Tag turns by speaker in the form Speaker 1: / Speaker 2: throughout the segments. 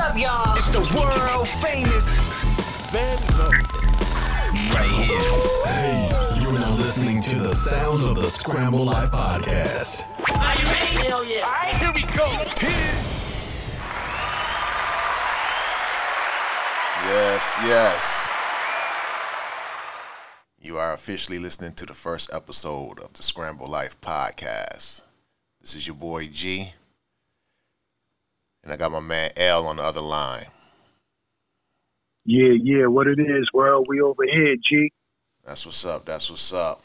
Speaker 1: up, y'all?
Speaker 2: It's the world famous Van
Speaker 3: Right here. Hey, you're now listening to the sounds of the Scramble Life podcast.
Speaker 1: Are you ready? Hell yeah. All right.
Speaker 2: Here we go.
Speaker 4: Yes, yes. You are officially listening to the first episode of the Scramble Life podcast. This is your boy G. And I got my man L on the other line.
Speaker 5: Yeah, yeah, what it is, world. We over here, G.
Speaker 4: That's what's up. That's what's up.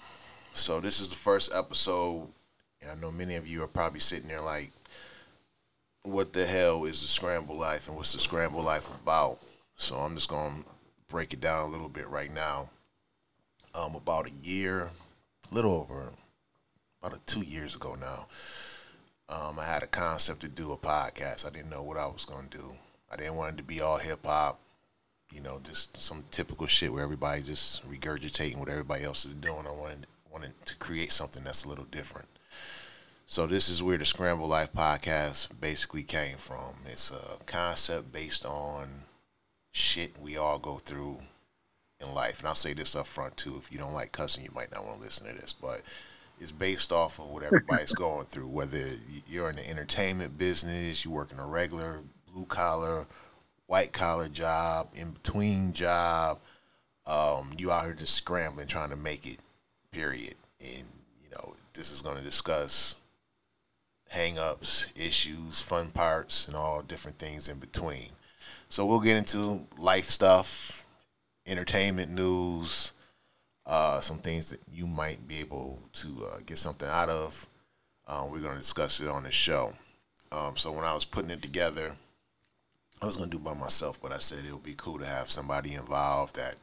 Speaker 4: So this is the first episode. And I know many of you are probably sitting there like, what the hell is the Scramble Life and what's the Scramble Life about? So I'm just gonna break it down a little bit right now. Um, about a year, a little over, about a two years ago now. Um, I had a concept to do a podcast. I didn't know what I was gonna do. I didn't want it to be all hip hop, you know, just some typical shit where everybody just regurgitating what everybody else is doing. I wanted wanted to create something that's a little different. So this is where the Scramble Life podcast basically came from. It's a concept based on shit we all go through in life. And I'll say this up front too. If you don't like cussing, you might not want to listen to this, but it's based off of what everybody's going through. Whether you're in the entertainment business, you work in a regular blue collar, white collar job, in between job, um, you out here just scrambling trying to make it. Period. And you know this is going to discuss hang-ups, issues, fun parts, and all different things in between. So we'll get into life stuff, entertainment news, uh, some things that you might be able to uh, get something out of. Uh, we're going to discuss it on the show. Um, so when I was putting it together, I was going to do by myself, but I said it would be cool to have somebody involved that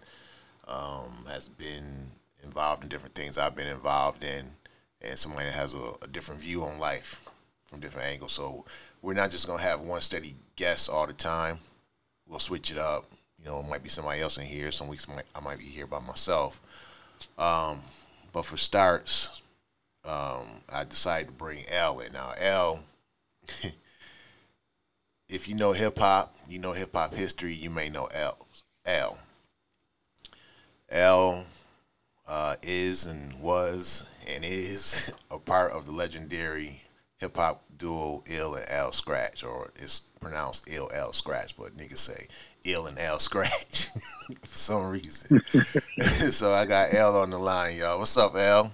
Speaker 4: um, has been involved in different things I've been involved in, and somebody that has a, a different view on life from different angles. So we're not just going to have one steady guest all the time. We'll switch it up. You know, it might be somebody else in here. Some weeks might I might be here by myself. Um, but for starts, um, I decided to bring L in. Now, L, if you know hip hop, you know hip hop history, you may know L. L. L uh, is and was and is a part of the legendary hip hop duo Ill and L Scratch, or it's pronounced Ill L Scratch, but niggas say Ill and L Scratch for some reason. so I got L on the line, y'all. What's up, L?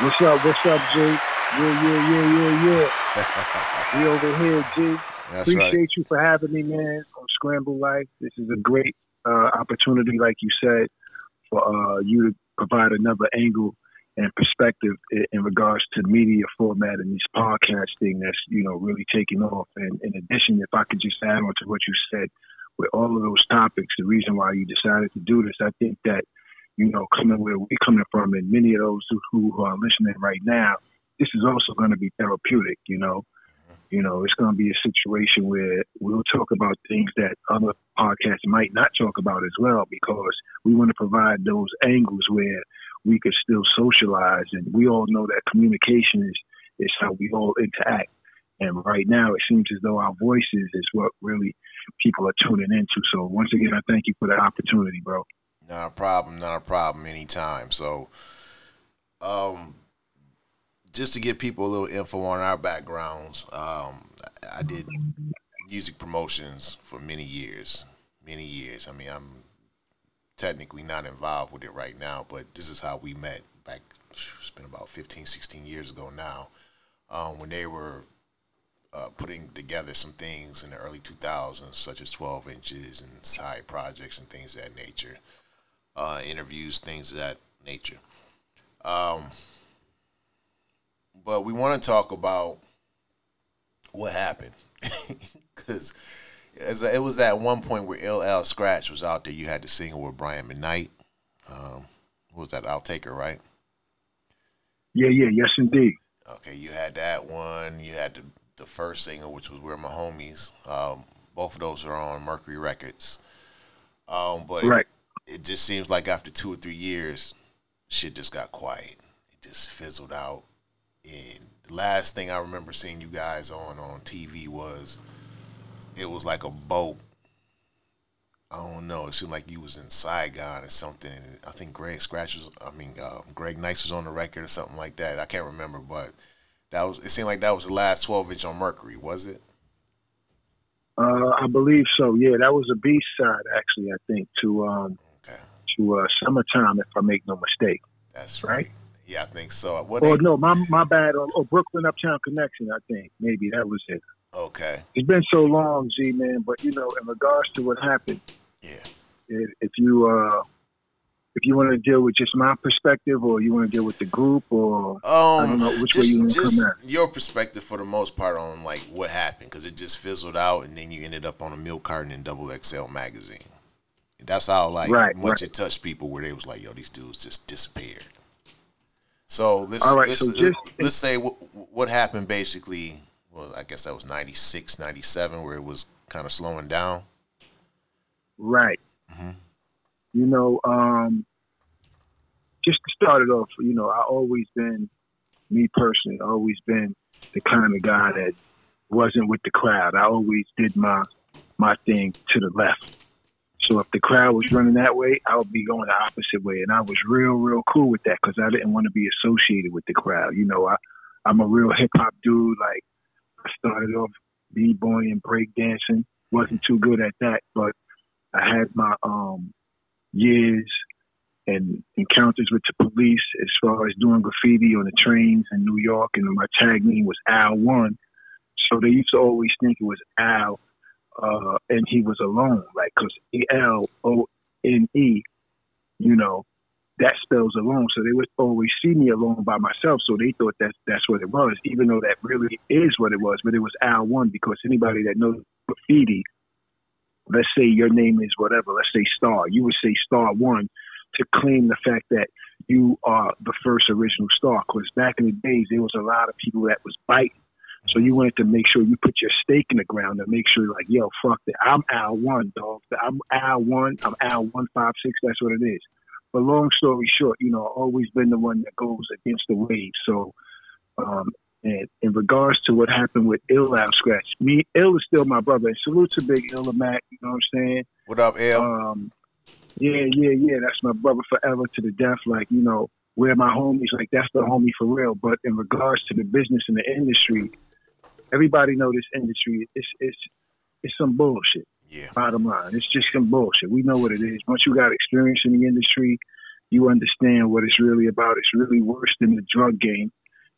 Speaker 5: What's up? What's up, G? Yeah, yeah, yeah, yeah, yeah. we over here, G.
Speaker 4: That's
Speaker 5: Appreciate
Speaker 4: right.
Speaker 5: you for having me, man, on Scramble Life. This is a great uh, opportunity, like you said, for uh, you to provide another angle and perspective in, in regards to media format and this podcasting that's you know really taking off. And in addition, if I could just add on to what you said with all of those topics, the reason why you decided to do this, I think that you know coming where we're coming from, and many of those who, who are listening right now, this is also going to be therapeutic. You know, you know, it's going to be a situation where we'll talk about things that other podcasts might not talk about as well, because we want to provide those angles where we could still socialize. And we all know that communication is, is how we all interact. And right now, it seems as though our voices is what really people are tuning into. So once again, I thank you for the opportunity, bro.
Speaker 4: Not a problem. Not a problem. Anytime. So, um, just to give people a little info on our backgrounds, um, I did music promotions for many years. Many years. I mean, I'm technically not involved with it right now, but this is how we met back. It's been about 15, 16 years ago now, um, when they were uh, putting together some things in the early 2000s, such as 12 inches and side projects and things of that nature, uh, interviews, things of that nature. Um, but we want to talk about what happened because it was at one point where LL Scratch was out there. You had to sing with Brian McKnight. Um, what was that? I'll take her, right?
Speaker 5: Yeah, yeah, yes, indeed.
Speaker 4: Okay, you had that one. You had the the first single, which was "We're My Homies." Um, both of those are on Mercury Records. Um, but
Speaker 5: Right.
Speaker 4: it, it just seems like after two or three years, shit just got quiet. It just fizzled out. And the last thing I remember seeing you guys on on TV was it was like a boat. I don't know. It seemed like you was in Saigon or something. I think Greg Scratch was. I mean, uh, Greg Nice was on the record or something like that. I can't remember, but that was. It seemed like that was the last twelve inch on Mercury, was it?
Speaker 5: Uh, I believe so. Yeah, that was a B side actually. I think to um
Speaker 4: Okay,
Speaker 5: to uh, summertime, if I make no mistake.
Speaker 4: that's
Speaker 5: Right.
Speaker 4: right. Yeah, I think so. What?
Speaker 5: Or
Speaker 4: they-
Speaker 5: no, my my bad. Or, or Brooklyn Uptown Connection. I think maybe that was it.
Speaker 4: Okay.
Speaker 5: It's been so long, Z man. But you know, in regards to what happened,
Speaker 4: Yeah.
Speaker 5: if, if you uh if you want to deal with just my perspective, or you want to deal with the group, or
Speaker 4: Um,
Speaker 5: don't know which way you wanna come at.
Speaker 4: your perspective for the most part on like what happened because it just fizzled out and then you ended up on a milk carton in Double XL magazine. And that's how like
Speaker 5: Right,
Speaker 4: much
Speaker 5: right.
Speaker 4: it touched people where they was like, "Yo, these dudes just disappeared." So let's
Speaker 5: right,
Speaker 4: let's,
Speaker 5: so just-
Speaker 4: let's say what, what happened basically. Well, I guess that was 96, 97, where it was kind of slowing down.
Speaker 5: right.
Speaker 4: Mhm.
Speaker 5: You know, um, just to start it off, you know, I always been me personally. Always been the kind of guy that wasn't with the crowd. I always did my my thing to the left. So if the crowd was running that way, I would be going the opposite way, and I was real, real cool with that because I didn't want to be associated with the crowd. You know, I I'm a real hip hop dude. Like I started off b boy and break dancing. wasn't too good at that, but I had my um years and encounters with the police as far as doing graffiti on the trains in New York, and my tag name was Al One. So they used to always think it was Al, uh, and he was alone, like because E L O N E, you know, that spells alone. So they would always see me alone by myself. So they thought that's that's what it was, even though that really is what it was. But it was Al One because anybody that knows graffiti, let's say your name is whatever, let's say Star, you would say Star One to claim the fact that you are the first original star. Because back in the days, there was a lot of people that was biting. So you wanted to make sure you put your stake in the ground and make sure, like, yo, fuck that. I'm Al One, dog. I'm Al One. I'm Al One Five Six. That's what it is. But long story short, you know, I've always been the one that goes against the wave. So, um, and in regards to what happened with Ill Al Scratch, me, Ill is still my brother. And salute to Big Ill Mac. You know what I'm saying?
Speaker 4: What up, Ill?
Speaker 5: Um, yeah, yeah, yeah. That's my brother forever to the death. Like, you know, we're my homies. Like, that's the homie for real. But in regards to the business and the industry, everybody know this industry. It's it's it's some bullshit.
Speaker 4: yeah.
Speaker 5: Bottom line, it's just some bullshit. We know what it is. Once you got experience in the industry, you understand what it's really about. It's really worse than the drug game.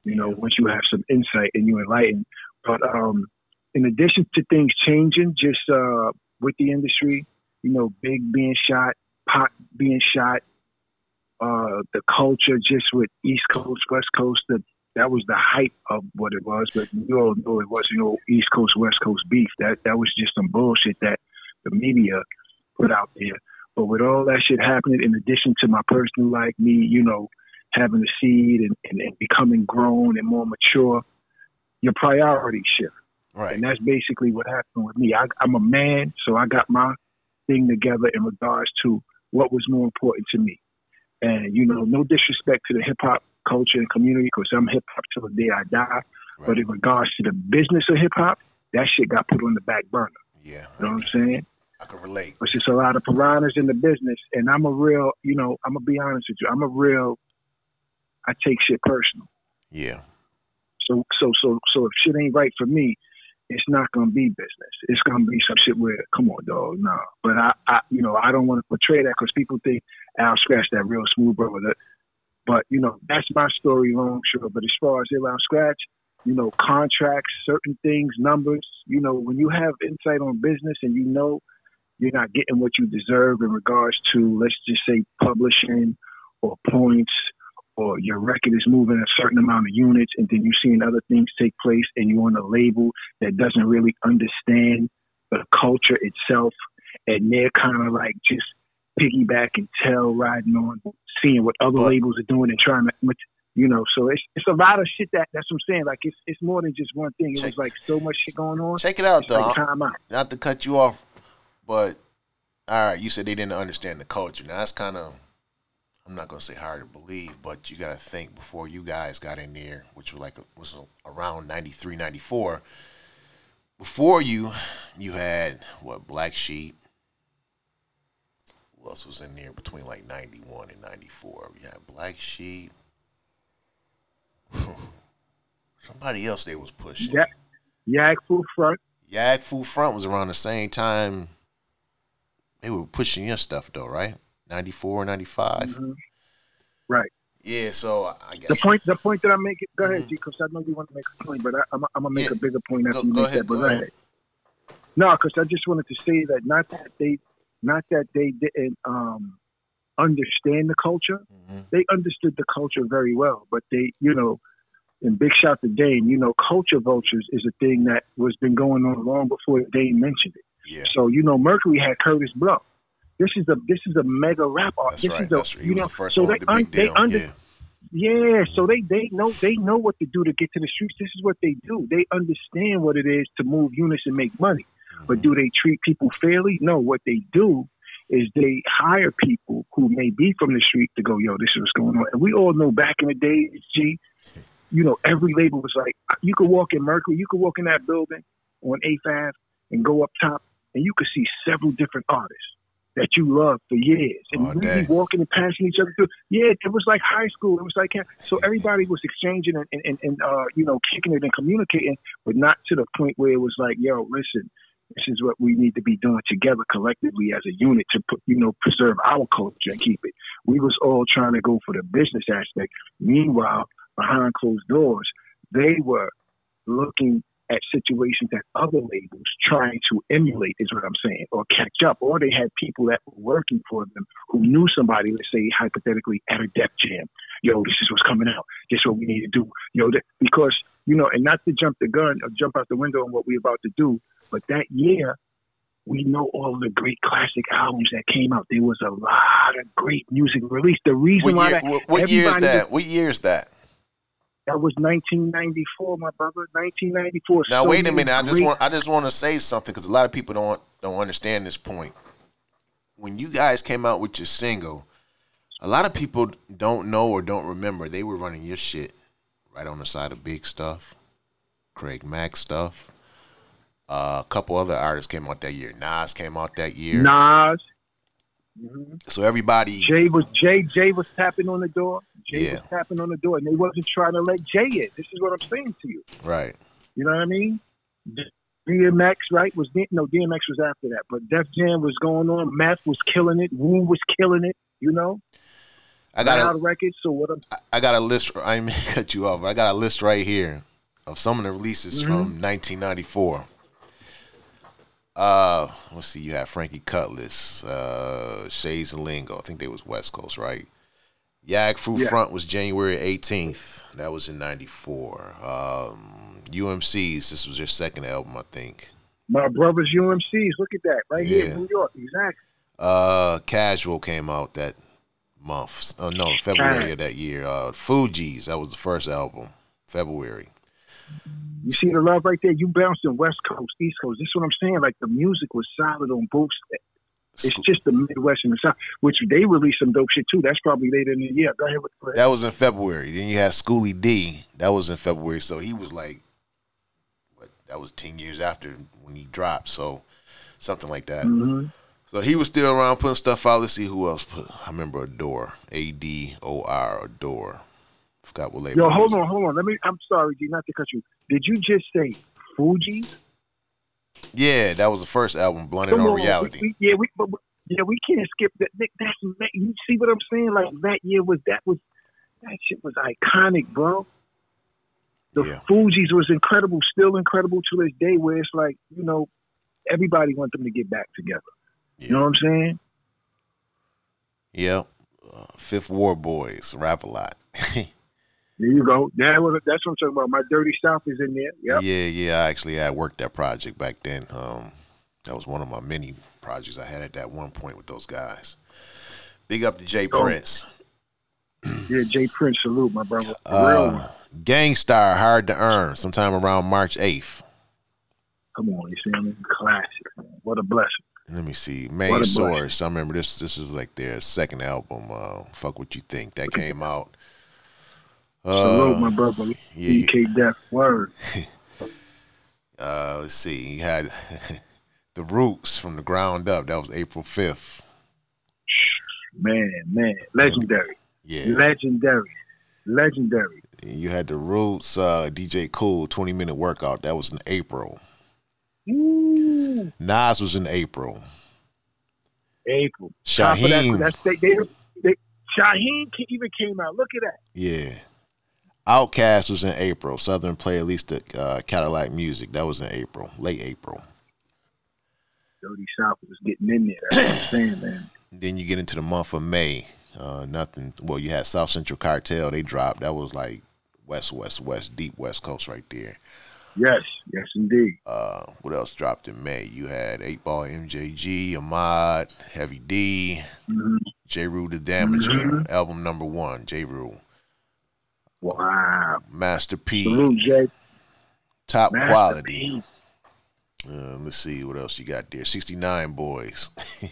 Speaker 5: You know, once you have some insight and you enlighten. But um, in addition to things changing, just uh, with the industry, you know, Big being shot, Pac being shot, uh, the culture just with East Coast, West Coast, the, that was the hype of what it was. But you all know it wasn't no East Coast, West Coast beef. That that was just some bullshit that the media put out there. But with all that shit happening, in addition to my personal life, me, you know, having a seed and, and, and becoming grown and more mature, your priorities shift.
Speaker 4: Right.
Speaker 5: And that's basically what happened with me. I, I'm a man, so I got my thing together in regards to what was more important to me. And, you know, no disrespect to the hip hop culture and community because I'm hip hop till the day I die. But in regards to the business of hip hop, that shit got put on the back burner.
Speaker 4: Yeah.
Speaker 5: You know what I'm saying?
Speaker 4: I can relate.
Speaker 5: It's just a lot of piranhas in the business. And I'm a real, you know, I'm going to be honest with you. I'm a real, I take shit personal.
Speaker 4: Yeah.
Speaker 5: So so so so if shit ain't right for me, it's not gonna be business. It's gonna be some shit where, come on, dog, no. But I, I you know, I don't want to portray that because people think Al Scratch that real smooth brother. That, but you know, that's my story, long short. But as far as Al Scratch, you know, contracts, certain things, numbers. You know, when you have insight on business and you know you're not getting what you deserve in regards to, let's just say, publishing or points or your record is moving a certain amount of units and then you're seeing other things take place and you're on a label that doesn't really understand the culture itself and they're kind of like just piggyback and tail riding on seeing what other
Speaker 4: But-
Speaker 5: labels are doing and trying to you know so it's it's a lot of shit that that's what I'm saying like it's it's more than just one thing it
Speaker 4: Check-
Speaker 5: was like so much shit going on
Speaker 4: Check it out,
Speaker 5: it's like
Speaker 4: though.
Speaker 5: time out
Speaker 4: Not to cut you off, but all right, you said they didn't understand the culture. Now that's kind of, I'm not gonna say hard to believe, but you got to think before you guys got in there, which was like was around 93, 94. Before you, you had what Black Sheep. Who else was in there between like ninety one and ninety four? You had Black Sheep. Somebody else they was pushing.
Speaker 5: Yeah, Yaggfu Front.
Speaker 4: Yaggfu Front was around the same time. They were pushing your stuff though, right? 94, 95.
Speaker 5: Mhm. Right.
Speaker 4: Yeah, so I guess
Speaker 5: The point, the point that I'm making. Go ahead, G, because I know you want to make a point, but I, I'm, I'm gonna make
Speaker 4: Yeah.
Speaker 5: a bigger point after
Speaker 4: Go-
Speaker 5: you
Speaker 4: go
Speaker 5: make
Speaker 4: ahead,
Speaker 5: that. But
Speaker 4: go ahead.
Speaker 5: ahead. No, because I just wanted to say that not that they, not that they didn't um, understand the culture.
Speaker 4: Mhm.
Speaker 5: They understood the culture very well, but they, you know, and big shout to Dame. You know, culture vultures is a thing that was been going on long before Dame mentioned it.
Speaker 4: Yeah,
Speaker 5: So you know, Mercury had Kurtis Blow. This is a this is a mega rap artist.
Speaker 4: that's
Speaker 5: this
Speaker 4: right.
Speaker 5: is a. You know,
Speaker 4: the first
Speaker 5: so
Speaker 4: one
Speaker 5: they un- they
Speaker 4: deal.
Speaker 5: under,
Speaker 4: yeah.
Speaker 5: yeah, so they they know they know what to do to get to the streets. This is what they do. They understand what it is to move units and make money. But do mm-hmm. they treat people fairly? No. What they do is they hire people who may be from the street to go, yo, this is what's going on. And we all know back in the days, G, you know, every label was like, you could walk in Mercury, you could walk in that building on 8th Ave and go up top, and you could see several different artists that you loved for years. And
Speaker 4: All
Speaker 5: we'd
Speaker 4: day.
Speaker 5: be walking and passing each other through. Yeah, it was like high school. It was like, so everybody was exchanging and, and, and uh, you know, kicking it and communicating, but not to the point where it was like, yo, listen, this is what we need to be doing together collectively as a unit to put, you know, preserve our culture and keep it. We was all trying to go for the business aspect. Meanwhile, behind closed doors, they were looking at situations that other labels trying to emulate is what I'm saying, or catch up, or they had people that were working for them who knew somebody, let's say hypothetically at a Def Jam. Yo, this is what's coming out. This is what we need to do. Yo, th- because you know, and not to jump the gun or jump out the window on what we're about to do, but that year we know all the great classic albums that came out. There was a lot of great music released. The reason
Speaker 4: What
Speaker 5: why that,
Speaker 4: What, what year is that? What year is that?
Speaker 5: That was 1994, my brother. 1994.
Speaker 4: Now
Speaker 5: So
Speaker 4: wait a minute. I just want I just want to say something because a lot of people don't don't understand this point. When you guys came out with your single, a lot of people don't know or don't remember they were running your shit right on the side of big stuff, Craig Mack stuff. Uh, a couple other artists came out that year. Nas came out that year.
Speaker 5: Nas. Mm-hmm.
Speaker 4: So everybody,
Speaker 5: Jay was Jay. Jay was tapping on the door. Jay
Speaker 4: Yeah.
Speaker 5: was tapping on the door, and they wasn't trying to let Jay in. This is what I'm saying to you.
Speaker 4: right?
Speaker 5: You know what I mean? DMX, right? Was no DMX was after that, but Def Jam was going on. Meth was killing it. Wu was killing it. You know,
Speaker 4: I got
Speaker 5: Loud
Speaker 4: a,
Speaker 5: records. So what I'm
Speaker 4: I got a list. I mean cut you off. But I got a list right here of some of the releases mm-hmm. from 1994. Uh, let's see. You have Frankie Cutlass, uh, Shades and Lingo. I think they was West Coast, right? Yaggfu
Speaker 5: Yeah.
Speaker 4: Front was January 18th. That was in '94. Um, UMC's. This was their second album, I think.
Speaker 5: my brother's UMC's. Look at that right here
Speaker 4: Yeah.
Speaker 5: in New York. Exactly.
Speaker 4: Uh, Casual came out that month. Oh no, February of that year. Uh, Fugees. That was the first album, February.
Speaker 5: You see the love right there. You bouncing West Coast, East Coast. This is what I'm saying. Like the music was solid on both. It's just the Midwest and the South, which they released some dope shit too. That's probably later in the year. Go ahead with the
Speaker 4: That was in February. Then you had Schoolly D. That was in February. So he was like, what? That was ten years after when he dropped. So something like that.
Speaker 5: hmm
Speaker 4: So he was still around putting stuff out. Let's see who else put. I remember Adore. A D O R Adore. Forgot what label.
Speaker 5: Yo, hold on, hold on. Let me. I'm sorry, D, not to cut you. Did you just say Fugee?
Speaker 4: Yeah, that was the first album, Blunted on
Speaker 5: on,
Speaker 4: Reality.
Speaker 5: we- we- yeah, we, but, yeah, we can't skip that. That- That's you see what I'm saying? Like that year was that was that shit was iconic, bro. The
Speaker 4: Yeah.
Speaker 5: Fugees was incredible, still incredible to this day. Where it's like you know, everybody wants them to get back together. You know what I'm saying?
Speaker 4: Yep. Uh, Fifth Ward Boys, rap a lot.
Speaker 5: There you go. That was that's what I'm talking about. My Dirty South is in there. Yep.
Speaker 4: Yeah, yeah. I actually I worked that project back then. Um, that was one of my many projects I had at that one point with those guys. Big up to Jay
Speaker 5: Oh.
Speaker 4: Prince.
Speaker 5: Yeah, Jay Prince, salute, my brother.
Speaker 4: Uh, Gang Starr, Hard to Earn, sometime around March 8th.
Speaker 5: Come on, you see me? Classic. Man. What a blessing.
Speaker 4: Let me see. Main Source. I remember this. This is like their second album. Uh, Fuck what you think. That came out.
Speaker 5: Salute,
Speaker 4: Uh,
Speaker 5: my brother.
Speaker 4: yeah.
Speaker 5: DK Death. Word.
Speaker 4: uh, let's see. You had The Roots from the ground up. That was April fifth.
Speaker 5: Man, man, legendary,
Speaker 4: Yeah.
Speaker 5: legendary, legendary.
Speaker 4: You had the Roots, uh, DJ Kool, twenty minute workout. That was in April.
Speaker 5: Ooh,
Speaker 4: Nas was in April.
Speaker 5: April. Of that- That's they, they, they, Shyheim ca- even came out. Look at that.
Speaker 4: Yeah. OutKast was in April. Southern Play, at least the uh, Cadillac Music. That was in April, late April.
Speaker 5: Dirty South was getting in there. That's what I'm saying, man.
Speaker 4: Then you get into the month of May. Uh, nothing. Well, you had South Central Cartel. They dropped. That was like West, West, West, deep West Coast right there.
Speaker 5: Yes, yes, indeed.
Speaker 4: Uh, what else dropped in May? You had Eight Ball, MJG, Ahmad, Heavy D,
Speaker 5: Mhm.
Speaker 4: Jeru the Damaja, album number one. Jeru,
Speaker 5: Wow.
Speaker 4: Master P, top
Speaker 5: Master
Speaker 4: quality.
Speaker 5: P.
Speaker 4: Uh, let's see what else you got there. 69 Boys.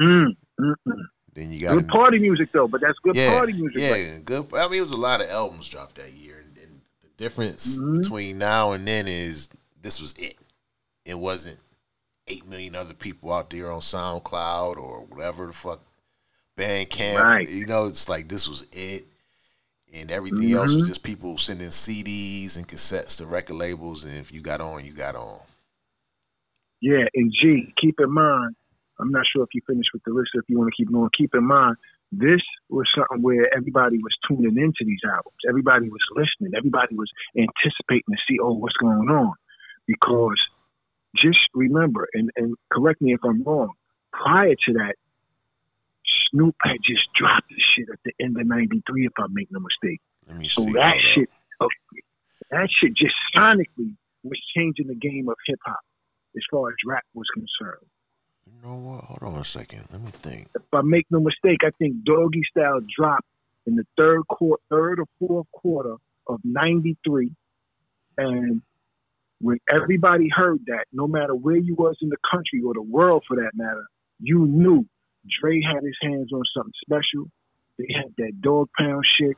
Speaker 5: Mm, mm, mm.
Speaker 4: then you got
Speaker 5: Good party music though, but that's good
Speaker 4: yeah,
Speaker 5: party music.
Speaker 4: Yeah,
Speaker 5: right?
Speaker 4: good. I mean, it was a lot of albums dropped that year, and, and the difference
Speaker 5: Mhm.
Speaker 4: between now and then is this was it. It wasn't eight million other people out there on SoundCloud or whatever the fuck Bandcamp.
Speaker 5: Right.
Speaker 4: You know, it's like this was it, and everything else was
Speaker 5: Mhm.
Speaker 4: just people sending CDs and cassettes to record labels, and if you got on, you got on.
Speaker 5: Yeah, and G, keep in mind, I'm not sure if you finished with the list or if you want to keep going. Keep in mind, this was something where everybody was tuning into these albums. Everybody was listening. Everybody was anticipating to see, oh, what's going on. Because just remember, and, and correct me if I'm wrong, prior to that, Snoop had just dropped the shit at the end of 93, if I make no mistake. So
Speaker 4: see.
Speaker 5: that shit, that shit just sonically was changing the game of hip hop as far as rap was concerned.
Speaker 4: You know what? Hold on a second. Let me think.
Speaker 5: If I make no mistake, I think Doggy Style dropped in the third quarter, third or fourth quarter of '93, and when everybody heard that, no matter where you was in the country or the world for that matter, you knew Dre had his hands on something special. They had that dog pound shit,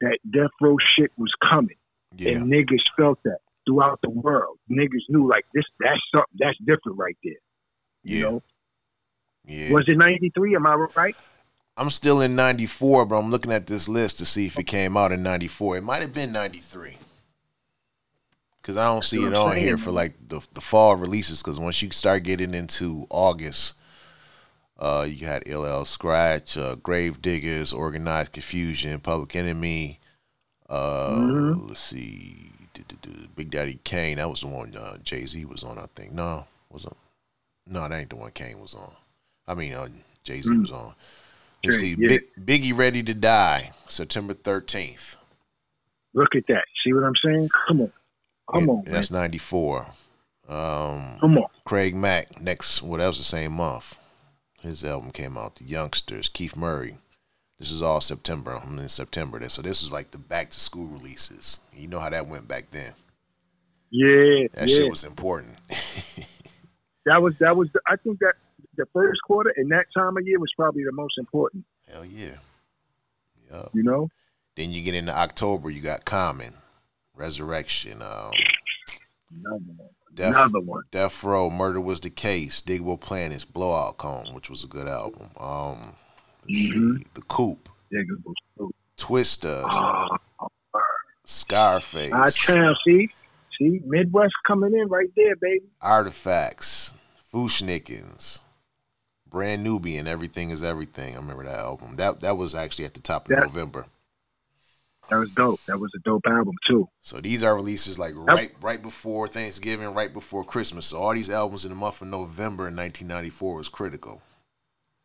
Speaker 5: that death row shit was coming.
Speaker 4: Yeah.
Speaker 5: and niggas felt that throughout the world. Niggas knew like this. That's something that's different right there. You know,
Speaker 4: Yeah.
Speaker 5: was it '93? Am I right?
Speaker 4: I'm still in 94, but I'm looking at this list to see if it came out in 94. It might have been 93. Because I don't see it on here for like the, the fall releases. Because once you start getting into August, uh, you had LL Scratch, uh, Gravediggaz, Organized Confusion, Public Enemy. Uh,
Speaker 5: Mm-hmm.
Speaker 4: Let's see. Big Daddy Kane. That was the one uh, Jay Z was on, I think. No, was it? No, that ain't the one Kane was on. I mean, uh, Jay Z was on. Let's see.
Speaker 5: Yeah.
Speaker 4: Big, Biggie Ready to Die, September 13th.
Speaker 5: Look at that. See what I'm saying? Come on, come
Speaker 4: And
Speaker 5: on, man.
Speaker 4: That's 94. Um,
Speaker 5: Come on.
Speaker 4: Craig Mack, next, well, that was the same month. His album came out, The Youngsters, Keith Murray. This is all September. I'm in September. So this is like the back to school releases. You know how that went back then.
Speaker 5: Yeah,
Speaker 4: That
Speaker 5: yeah.
Speaker 4: shit was important.
Speaker 5: that was that was. The, I think that the first quarter and that time of year was probably the most important.
Speaker 4: Hell yeah. Yeah.
Speaker 5: You know,
Speaker 4: Then you get into October, you got Common, Resurrection, um. Death,
Speaker 5: Another one.
Speaker 4: Death Row, Murder Was the Case, Diggable Planets, Blowout Comb, which was a good album. Um,
Speaker 5: Mhm.
Speaker 4: see, The Coop,
Speaker 5: Diggable Snoop.
Speaker 4: Twisters,
Speaker 5: Oh,
Speaker 4: Scarface,
Speaker 5: I town. See, see, Midwest coming in right there, baby.
Speaker 4: Artifacts, Fu-Schnickens, Brand Nubian, Everything is Everything. I remember that album. That that was actually at the top of
Speaker 5: That-
Speaker 4: November.
Speaker 5: That was dope. That was a dope album too.
Speaker 4: So these are releases like right right before Thanksgiving, right before Christmas. So all these albums in the month of November in 1994 was critical,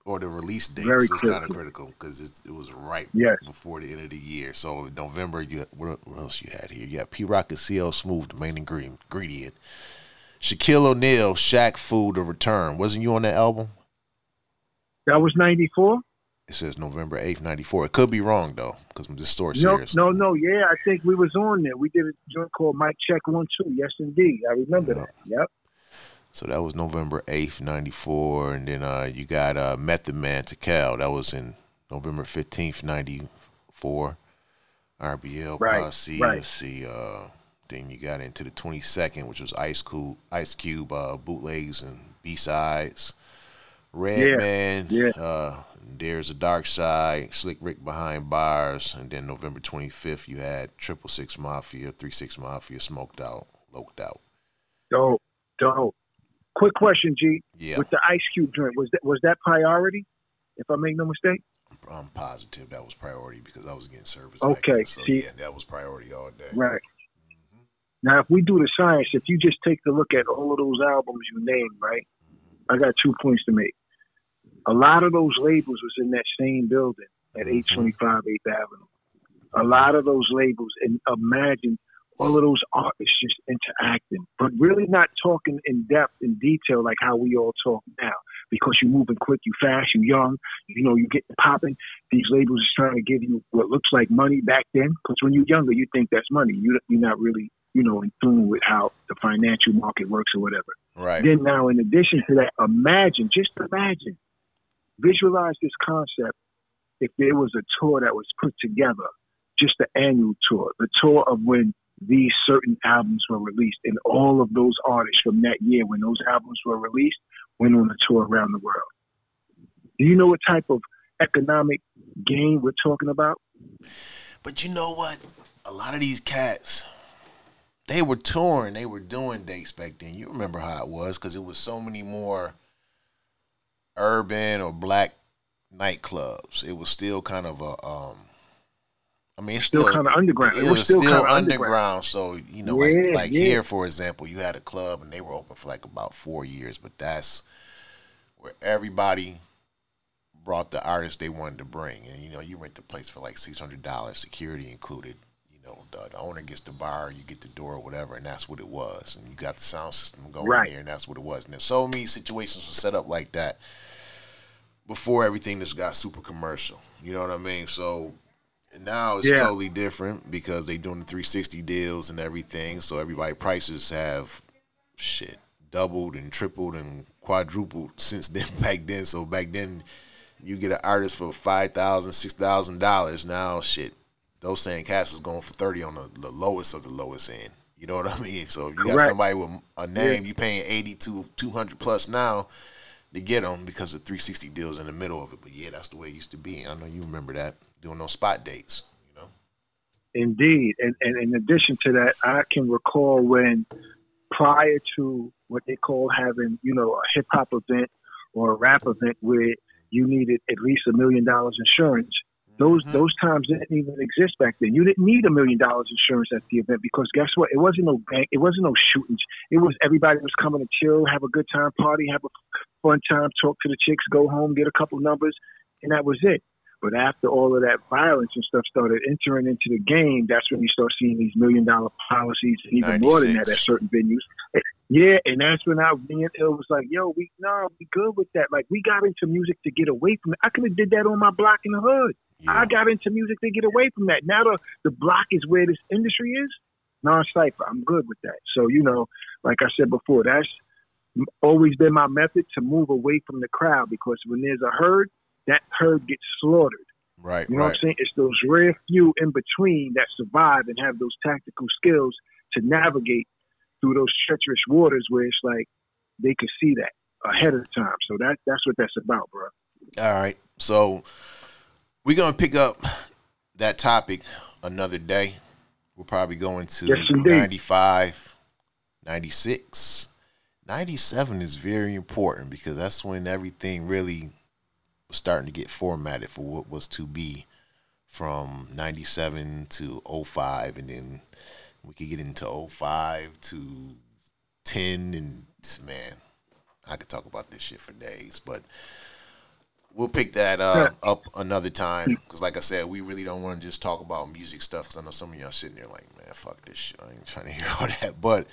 Speaker 4: or the release dates
Speaker 5: Very
Speaker 4: was kind of
Speaker 5: critical.
Speaker 4: because it was right
Speaker 5: Yes.
Speaker 4: before the end of the year. So in November, you what, what else you had here? You got Pete Rock and CL Smooth, the main ingredient. Shaquille O'Neal, Shaq Fu, The Return. Wasn't you on that album?
Speaker 5: That was '94.
Speaker 4: It says November 8th, 94. It could be wrong though, because this store's
Speaker 5: No,
Speaker 4: here.
Speaker 5: no, no. Yeah, I think we was on there. We did a joint called Mike Check One Two. Yes, indeed. I remember
Speaker 4: Yeah.
Speaker 5: that. Yep.
Speaker 4: So that was November 8th, 94. And then uh, you got uh, Method Man Tical. That was in November 15th, 94. RBL
Speaker 5: Right,
Speaker 4: Posse.
Speaker 5: right.
Speaker 4: Let's see. Uh, Then you got into the 22nd, which was Ice Cube, Ice Cube uh, bootlegs and B sides. Redman,
Speaker 5: yeah.
Speaker 4: uh, There's a Dark Side, Slick Rick Behind Bars, and then November 25th you had Triple Six Mafia, Three Six Mafia, Smoked Out, Loced Out.
Speaker 5: Dope, dope. Quick question, G.
Speaker 4: Yeah.
Speaker 5: With the Ice Cube joint, was that was that priority? If I make no mistake.
Speaker 4: I'm positive that was priority because I was getting service.
Speaker 5: Okay,
Speaker 4: then, so
Speaker 5: see-
Speaker 4: yeah, that was priority all day.
Speaker 5: Right. Now, if we do the science, if you just take a look at all of those albums you named, right? I got two points to make. A lot of those labels was in that same building at mm-hmm. 825 8th Avenue. A lot of those labels, and imagine all of those artists just interacting, but really not talking in depth and detail like how we all talk now. Because you're moving quick, you fast, you young, you know, you get popping. These labels is trying to give you what looks like money back then. Because when you're younger, you think that's money. You, you're not really, you know, in tune with how the financial market works or whatever.
Speaker 4: Right.
Speaker 5: Then now, in addition to that, imagine, just imagine, visualize this concept if there was a tour that was put together, just the annual tour, the tour of when these certain albums were released, and all of those artists from that year when those albums were released went on a tour around the world. Do you know what type of economic gain we're talking about?
Speaker 4: But you know what? A lot of these cats, they were touring, they were doing dates back then. You remember how it was because it was so many more urban or black nightclubs. It was still kind of a, um, I mean, it's
Speaker 5: Still
Speaker 4: still,
Speaker 5: kinda underground.
Speaker 4: It,
Speaker 5: was
Speaker 4: was
Speaker 5: still
Speaker 4: still, underground.
Speaker 5: underground.
Speaker 4: So you know,
Speaker 5: Yeah,
Speaker 4: like like
Speaker 5: yeah.
Speaker 4: here, for example, you had a club and they were open for like about four years, but that's where everybody brought the artist they wanted to bring, and you know, you rent the place for like six hundred dollars, security included. You know, the, the owner gets the bar, you get the door, or whatever, and that's what it was. And you got the sound system going
Speaker 5: Right.
Speaker 4: there, and that's what it was. And so many situations were set up like that before everything just got super commercial. You know what I mean? So now it's
Speaker 5: Yeah.
Speaker 4: totally different because they doing the 360 deals and everything. So everybody prices have shit doubled and tripled and quadrupled since then back then. So back then you get an artist for five thousand, six thousand dollars. Now shit, those same cats is going for thirty on the, the lowest of the lowest end. You know what I mean? So if you got
Speaker 5: Correct.
Speaker 4: somebody with a name, you paying eighty to two hundred plus now to get them because the 360 deals in the middle of it. But yeah, that's the way it used to be. I know you remember that doing those spot dates. You know,
Speaker 5: Indeed. And, and in addition to that, I can recall when prior to what they call having, you know, a hip hop event or a rap event where you needed at least a million dollars insurance. Those mm-hmm. those times didn't even exist back then. You didn't need a million dollars insurance at the event because guess what? It wasn't no bank. It wasn't no shootings. It was everybody was coming to chill, have a good time, party, have a fun time, talk to the chicks, go home, get a couple numbers, and that was it. But after all of that violence and stuff started entering into the game, that's when you start seeing these million dollar policies and even more than that at certain venues. Yeah, and that's when I me and Ill was like, yo, we nah, we good with that. Like we got into music to get away from it. I could have did that on my block in the hood.
Speaker 4: Yeah.
Speaker 5: I got into music to get away from that. Now the the block is where this industry is. Non cipher. I'm good with that. So, you know, like I said before, that's always been my method to move away from the crowd because when there's a herd, that herd gets slaughtered.
Speaker 4: right,
Speaker 5: You know what. I'm saying? It's those rare few in between that survive and have those tactical skills to navigate through those treacherous waters where it's like they could see that ahead of time. So that that's what that's about, bro.
Speaker 4: All right. So we're gonna pick up that topic another day. We'll probably go into
Speaker 5: Yes,
Speaker 4: 95, 96. 97 is very important because that's when everything really was starting to get formatted for what was to be from 97 to 05 and then we could get into 05 to 10 and man i could talk about this shit for days but we'll pick that uh, up another time because like i said we really don't want to just talk about music stuff because i know some of y'all sitting there like man fuck this shit i ain't trying to hear all that but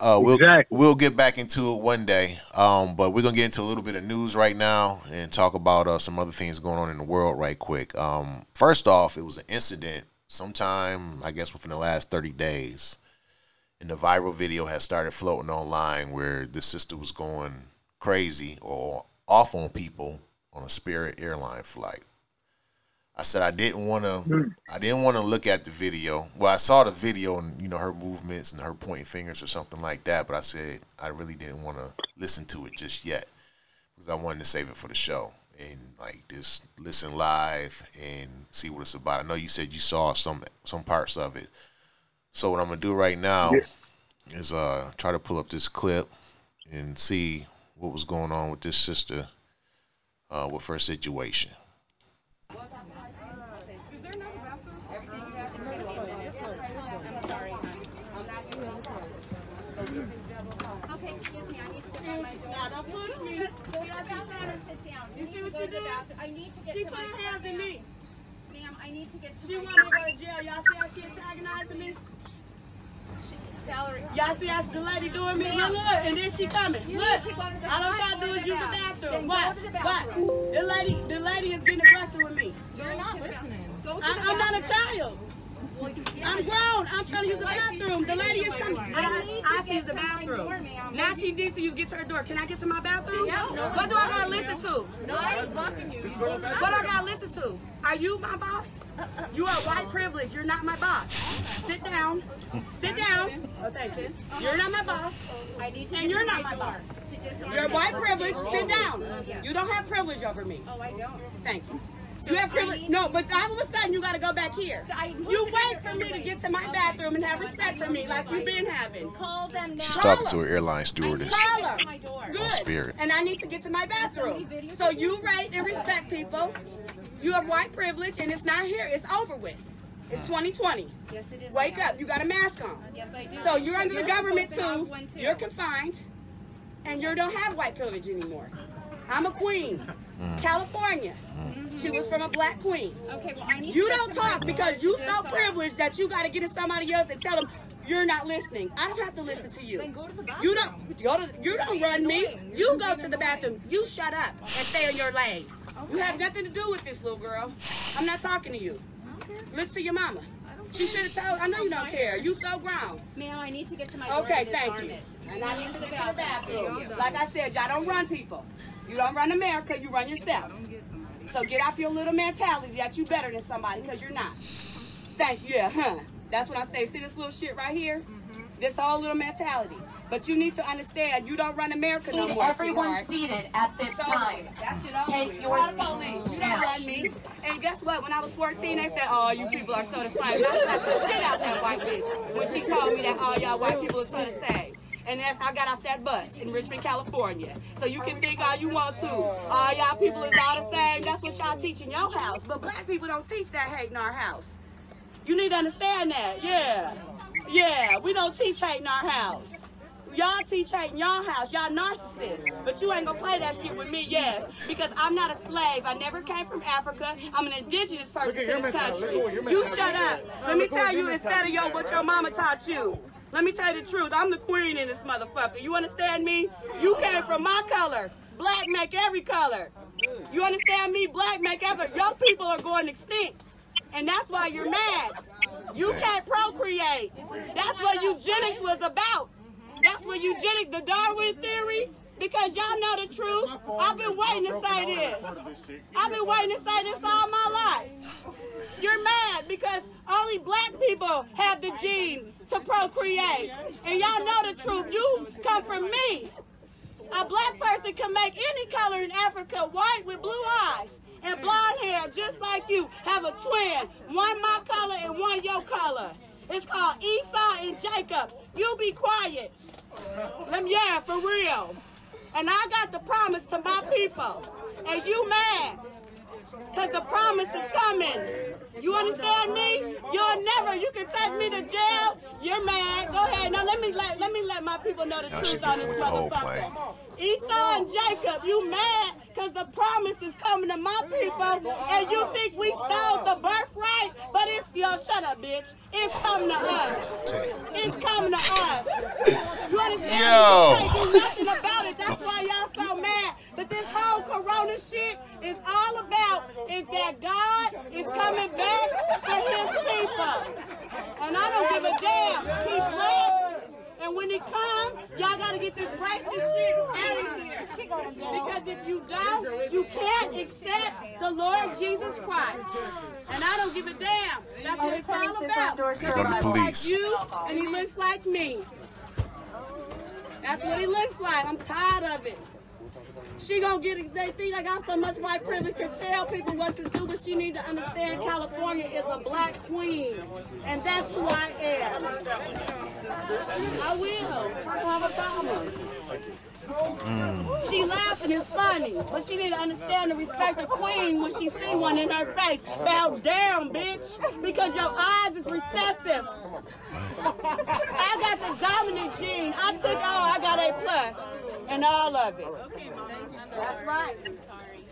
Speaker 4: uh, we'll
Speaker 5: Exactly.
Speaker 4: we'll get back into it one day. Um, but we're gonna get into a little bit of news right now and talk about uh, some other things going on in the world right quick. Um, first off, it was an incident sometime I guess within the last thirty days, and the viral video has started floating online where this sister was going crazy or off on people on a Spirit airline flight. I said I didn't want to. I didn't want to look at the video. Well, I saw the video and you know her movements and her pointing fingers or something like that. But I said I really didn't want to listen to it just yet because I wanted to save it for the show and like just listen live and see what it's about. I know you said you saw some some parts of it. So what I'm gonna do right now is uh try to pull up this clip and see what was going on with this sister uh, with her situation.
Speaker 6: Okay, excuse me, I need to get to my door.
Speaker 7: Now, don't push me.
Speaker 6: Just Go to the bathroom and sit down. You
Speaker 7: You
Speaker 6: need
Speaker 7: see
Speaker 6: to
Speaker 7: what
Speaker 6: go
Speaker 7: she
Speaker 6: to the
Speaker 7: did?
Speaker 6: bathroom. I need to get
Speaker 7: She
Speaker 6: to
Speaker 7: put
Speaker 6: my
Speaker 7: her hands in
Speaker 6: car.
Speaker 7: me.
Speaker 6: Ma'am, I need to get to
Speaker 7: She
Speaker 6: my
Speaker 7: wanted to go to jail. Y'all see how she antagonizing me? Y'all see how the lady doing me? Look, look, and then she coming.
Speaker 6: You
Speaker 7: Look,
Speaker 6: need to go to the-
Speaker 7: all I'm trying to do is use
Speaker 6: the bathroom.
Speaker 7: bathroom.
Speaker 6: Then go
Speaker 7: What?
Speaker 6: the bathroom.
Speaker 7: The lady, the lady is getting aggressive with me.
Speaker 6: You're not listening.
Speaker 7: I, I'm not a child. I'm grown. I'm trying to use the bathroom. The lady is coming.
Speaker 6: I need to
Speaker 7: I
Speaker 6: get
Speaker 7: the bathroom.
Speaker 6: door.
Speaker 7: Now she needs to you get to her door. Can I get to my bathroom?
Speaker 6: No.
Speaker 7: What do I gotta listen to?
Speaker 6: No, I-
Speaker 7: What I gotta listen to? Are you my boss? You are white privilege. You're not my boss. Sit down. Sit down. Oh, thank you. You're not my boss.
Speaker 6: I need to
Speaker 7: And you're not
Speaker 6: my
Speaker 7: my boss.
Speaker 6: To disarm
Speaker 7: You're white privilege. Sit down.
Speaker 6: Yes.
Speaker 7: You don't have privilege over me.
Speaker 6: Oh, I don't.
Speaker 7: Thank you.
Speaker 6: So
Speaker 7: You have privilege. No, but all of a sudden you gotta go back here.
Speaker 6: I
Speaker 7: You wait for me to get to my
Speaker 6: Okay.
Speaker 7: bathroom and have respect for me like you've been having.
Speaker 6: Call them now.
Speaker 4: She's talking to her airline stewardess.
Speaker 7: Call her.
Speaker 6: Get to my door.
Speaker 7: Good.
Speaker 4: Spirit.
Speaker 7: And I need to get to my bathroom. So you rate and respect people. You have white privilege and it's not here. It's over with. It's 2020.
Speaker 6: Yes, it is.
Speaker 7: Wake up. You got a mask on.
Speaker 6: Yes, I do.
Speaker 7: So you're under the government
Speaker 6: supposed to have
Speaker 7: too.
Speaker 6: too.
Speaker 7: You're confined. And you don't have white privilege anymore. I'm a queen. Mm. California. Mm. She was from a black queen.
Speaker 6: Okay, well, I need
Speaker 7: You
Speaker 6: to
Speaker 7: don't talk because you
Speaker 6: to
Speaker 7: so privileged that you got to get to somebody else and tell them you're not listening. I don't have to listen to you. You don't go to. You don't run me. You go to the bathroom. You shut up and stay in your lane. You have nothing to do with this little girl. I'm not talking to you. Listen to your mama. She should have told. I know you don't care. You so grown.
Speaker 6: Ma'am, I need to get to my door
Speaker 7: Okay, thank you. And I need
Speaker 6: Use
Speaker 7: to
Speaker 6: the
Speaker 7: to the
Speaker 6: bathroom.
Speaker 7: bathroom. Like I said, y'all don't run people. You don't run America. You run yourself. So get off your little mentality that you better than somebody because you're not. Thank you. Yeah, huh? That's what I say. See this little shit right here? Mhm. This whole little mentality. But you need to understand, you don't run America no more.
Speaker 8: everyone seated at this
Speaker 7: over
Speaker 8: time.
Speaker 7: with. That shit over
Speaker 8: Take
Speaker 7: with.
Speaker 8: your
Speaker 7: Call the police. You don't run me. And guess what? When I was 14, they said, oh, you people are so the same. I slapped the shit out that white bitch when she told me that all y'all white people are so the same. And that's I got off that bus in Richmond, California. So you can think all you want to. All y'all people is all the same. That's what y'all teach in your house. But black people don't teach that hate in our house. You need to understand that. Yeah. Yeah. We don't teach hate in our house. Y'all teach hate in y'all house. Y'all narcissists. But you ain't gonna play that shit with me, yes. Because I'm not a slave. I never came from Africa. I'm an indigenous person to this country. You shut up. Let me tell you instead of your what your mama taught you. Let me tell you the truth. I'm the queen in this motherfucker. You understand me? You came from my color. Black make every color. You understand me? Black make every. Your people are going extinct. And that's why you're mad. You can't procreate. That's what eugenics was about. That's what eugenics, the Darwin theory, because y'all know the truth. I've been waiting to say this. I've been waiting to say this all my life. You're mad because only black people have the genes to procreate. And y'all know the truth. You come from me. A black person can make any color in Africa white with blue eyes and blonde hair, just like you. Have a twin, one my color and one your color. It's called Esau and Jacob. You be quiet. Let me, yeah, for real. And I got the promise to my people. And you mad. Cause the promise is coming. You understand me? You'll never. You can take me to jail. You're mad. Go ahead. Now let me let let me let my people know the truth on this motherfucker. Esau and Jacob, you mad because the promise is coming to my people, and you think we stole the birthright, but it's yo, shut up, bitch. It's coming to us. It's coming to us. You understand?
Speaker 4: Yo.
Speaker 7: You can't do nothing about it. That's why y'all so mad. But this whole corona shit is all about is that God is coming back for his people. And I don't give a damn. Keep red. And when he come, y'all gotta get this racist shit out of here. Because if you don't, you can't accept the Lord Jesus Christ. And I don't give a damn. That's what it's all about.
Speaker 4: Come the police.
Speaker 7: You and he looks like me. That's what he looks like. I'm tired of it. She gonna get it. They think I got so much white privilege to tell people what to do, but she need to understand California is a black queen, and that's who I am. I will. I don't have a problem. Mm. She laughing is funny, but she need to understand and respect the queen when she see one in her face. Bow down, bitch, because your eyes is recessive. I got the dominant gene. I took all. I got A plus, and all of it. That's right.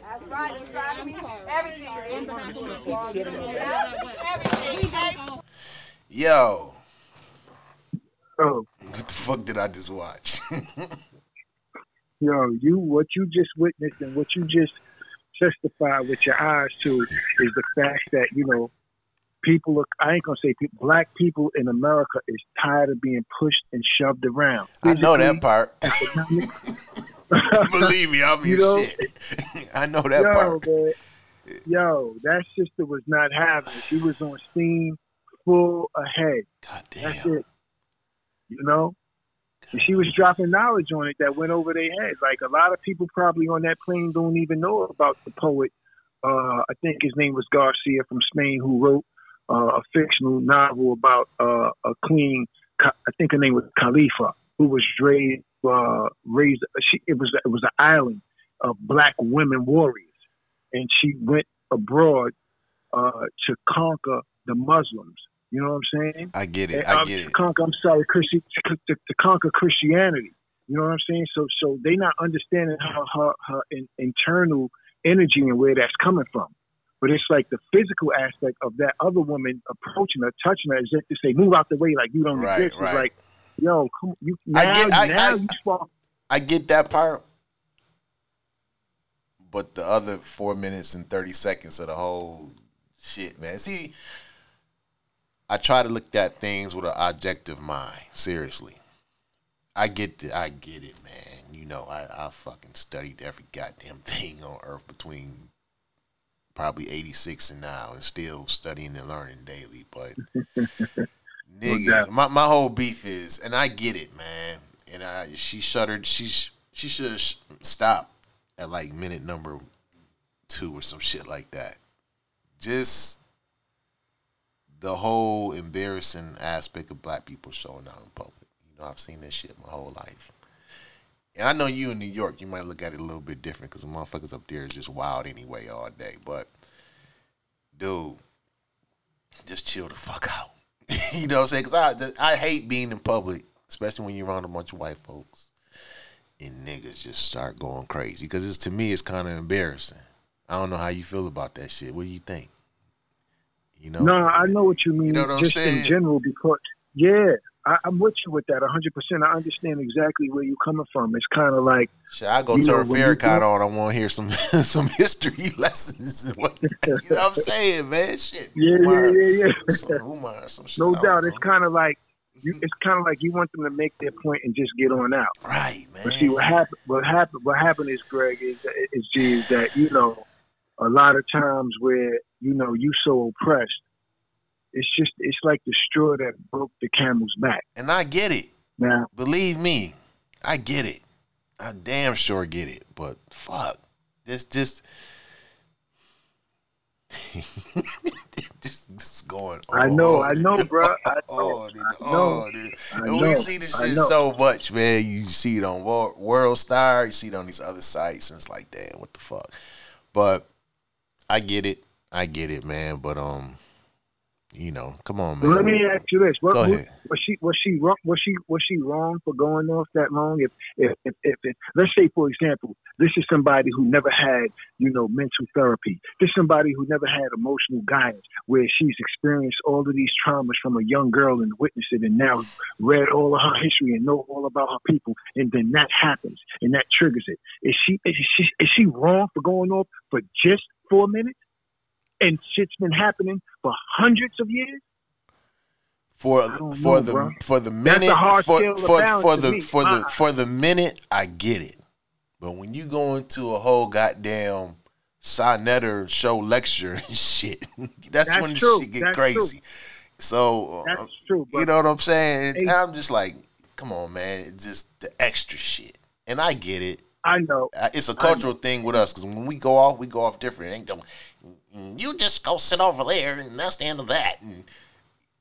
Speaker 7: That's right. It's driving me everything. Everything.
Speaker 4: Yo,
Speaker 5: Oh,
Speaker 4: what the fuck did I just watch?
Speaker 5: yo, you what you just witnessed and what you just testified with your eyes to is the fact that you know people are. I ain't gonna say people, black people in America is tired of being pushed and shoved around.
Speaker 4: I know that part. Believe me, I'm
Speaker 5: You know,
Speaker 4: shit. I know that
Speaker 5: yo,
Speaker 4: part.
Speaker 5: man, yo, that sister was not having it. She was on steam full ahead.
Speaker 4: God
Speaker 5: That's it. You know? And she was dropping knowledge on it that went over their heads. Like a lot of people probably on that plane don't even know about the poet. Uh, I think his name was Garcia from Spain, who wrote a fictional novel about uh, a queen. I think her name was Khalifa, who was raised. Uh, raised. She, it was it was an island of black women warriors, and she went abroad uh, to conquer the Muslims. You know what I'm saying?
Speaker 4: I get it. I get it.
Speaker 5: Conquer, I'm sorry, Christi- to, to, conquer Christianity. You know what I'm saying? So, so they not understanding how her, her in, internal energy and where that's coming from. But it's like the physical aspect of that other woman approaching her, touching her, as if to say, "Move out the way, like you don't
Speaker 4: Right,
Speaker 5: exist." It's like, yo, come, you now,
Speaker 4: I get- I-
Speaker 5: now
Speaker 4: I-
Speaker 5: you spark.
Speaker 4: I get that part. But the other four minutes and 30 seconds of the whole shit, man. See, I try to look at things with an objective mind. Seriously. I get the, I get it, man. You know, I, I fucking studied every goddamn thing on earth between probably 86 and now and still studying and learning daily. But nigga, my, my whole beef is, and I get it, man. And I, she shuddered. She she should have stopped at like minute number two or some shit like that. Just the whole embarrassing aspect of black people showing out in public. You know, I've seen this shit my whole life. And I know you in New York, you might look at it a little bit different because the motherfuckers up there is just wild anyway all day. But, dude, just chill the fuck out. you know what I'm saying? Because I, I hate being in public, especially when you're around a bunch of white folks and niggas just start going crazy. Because it's to me, it's kind of embarrassing. I don't know how you feel about that shit. What do you think? You know?
Speaker 5: No, I know what you mean.
Speaker 4: You know what I'm
Speaker 5: just
Speaker 4: saying?
Speaker 5: in general, because yeah, I, I'm with you with that 100. percent I understand exactly where you're coming from. It's kind of like
Speaker 4: Shit, I go turn
Speaker 5: know, when you
Speaker 4: Farrakhan on. I want to hear some some history lessons. What, you know what I'm saying, man? Shit.
Speaker 5: yeah, yeah,
Speaker 4: Umar,
Speaker 5: yeah, yeah.
Speaker 4: Some Umar, some shit.
Speaker 5: No doubt.
Speaker 4: know.
Speaker 5: It's kind of like you. Mm-hmm. It's kind of like you want them to make their point and just get on out.
Speaker 4: right, man.
Speaker 5: But see what happened. What happened? What happened is Greg is is, is that you know a lot of times where you know you so oppressed. It's just it's like the straw that broke the camel's back.
Speaker 4: and I get it.
Speaker 5: Now
Speaker 4: Believe me, I get it. I damn sure get it. But fuck, this just. just this is going on.
Speaker 5: I know, I know, bro. I know,
Speaker 4: on and
Speaker 5: I know,
Speaker 4: on. and-
Speaker 5: I
Speaker 4: And we see this shit so much, man. You see it on World Star, you see it on these other sites, and it's like, damn, what the fuck? But I get it. I get it, man. But um, you know, come on, man.
Speaker 5: Let me ask you this: what,
Speaker 4: Go
Speaker 5: was-
Speaker 4: ahead.
Speaker 5: was she was she wrong? Was she was she wrong for going off that long? If if if, if, if let's say, for example, this is somebody who never had you know mental therapy. This is somebody who never had emotional guidance, where she's experienced all of these traumas from a young girl and witnessed it, and now read all of her history and know all about her people, and then that happens and that triggers it. Is she is she is she wrong for going off for just four minutes? And shit's been happening for hundreds of years.
Speaker 4: for for
Speaker 5: know,
Speaker 4: the
Speaker 5: bro.
Speaker 4: for the
Speaker 5: That's
Speaker 4: minute for
Speaker 5: scale
Speaker 4: for for the
Speaker 5: me.
Speaker 4: for the for the minute I get it, but when you go into a whole goddamn Sonetter show lecture and shit, that's,
Speaker 5: That's
Speaker 4: when the
Speaker 5: true.
Speaker 4: shit get
Speaker 5: That's
Speaker 4: crazy. So
Speaker 5: That's
Speaker 4: uh,
Speaker 5: true,
Speaker 4: you know what I'm saying?
Speaker 5: Hey.
Speaker 4: I'm just like, come on, man, it's just the extra shit, and I get it.
Speaker 5: I know.
Speaker 4: It's a cultural thing with us because when we go off, we go off different. It ain't go, "Mm, Mm, you just go sit over there, and that's the end of that, and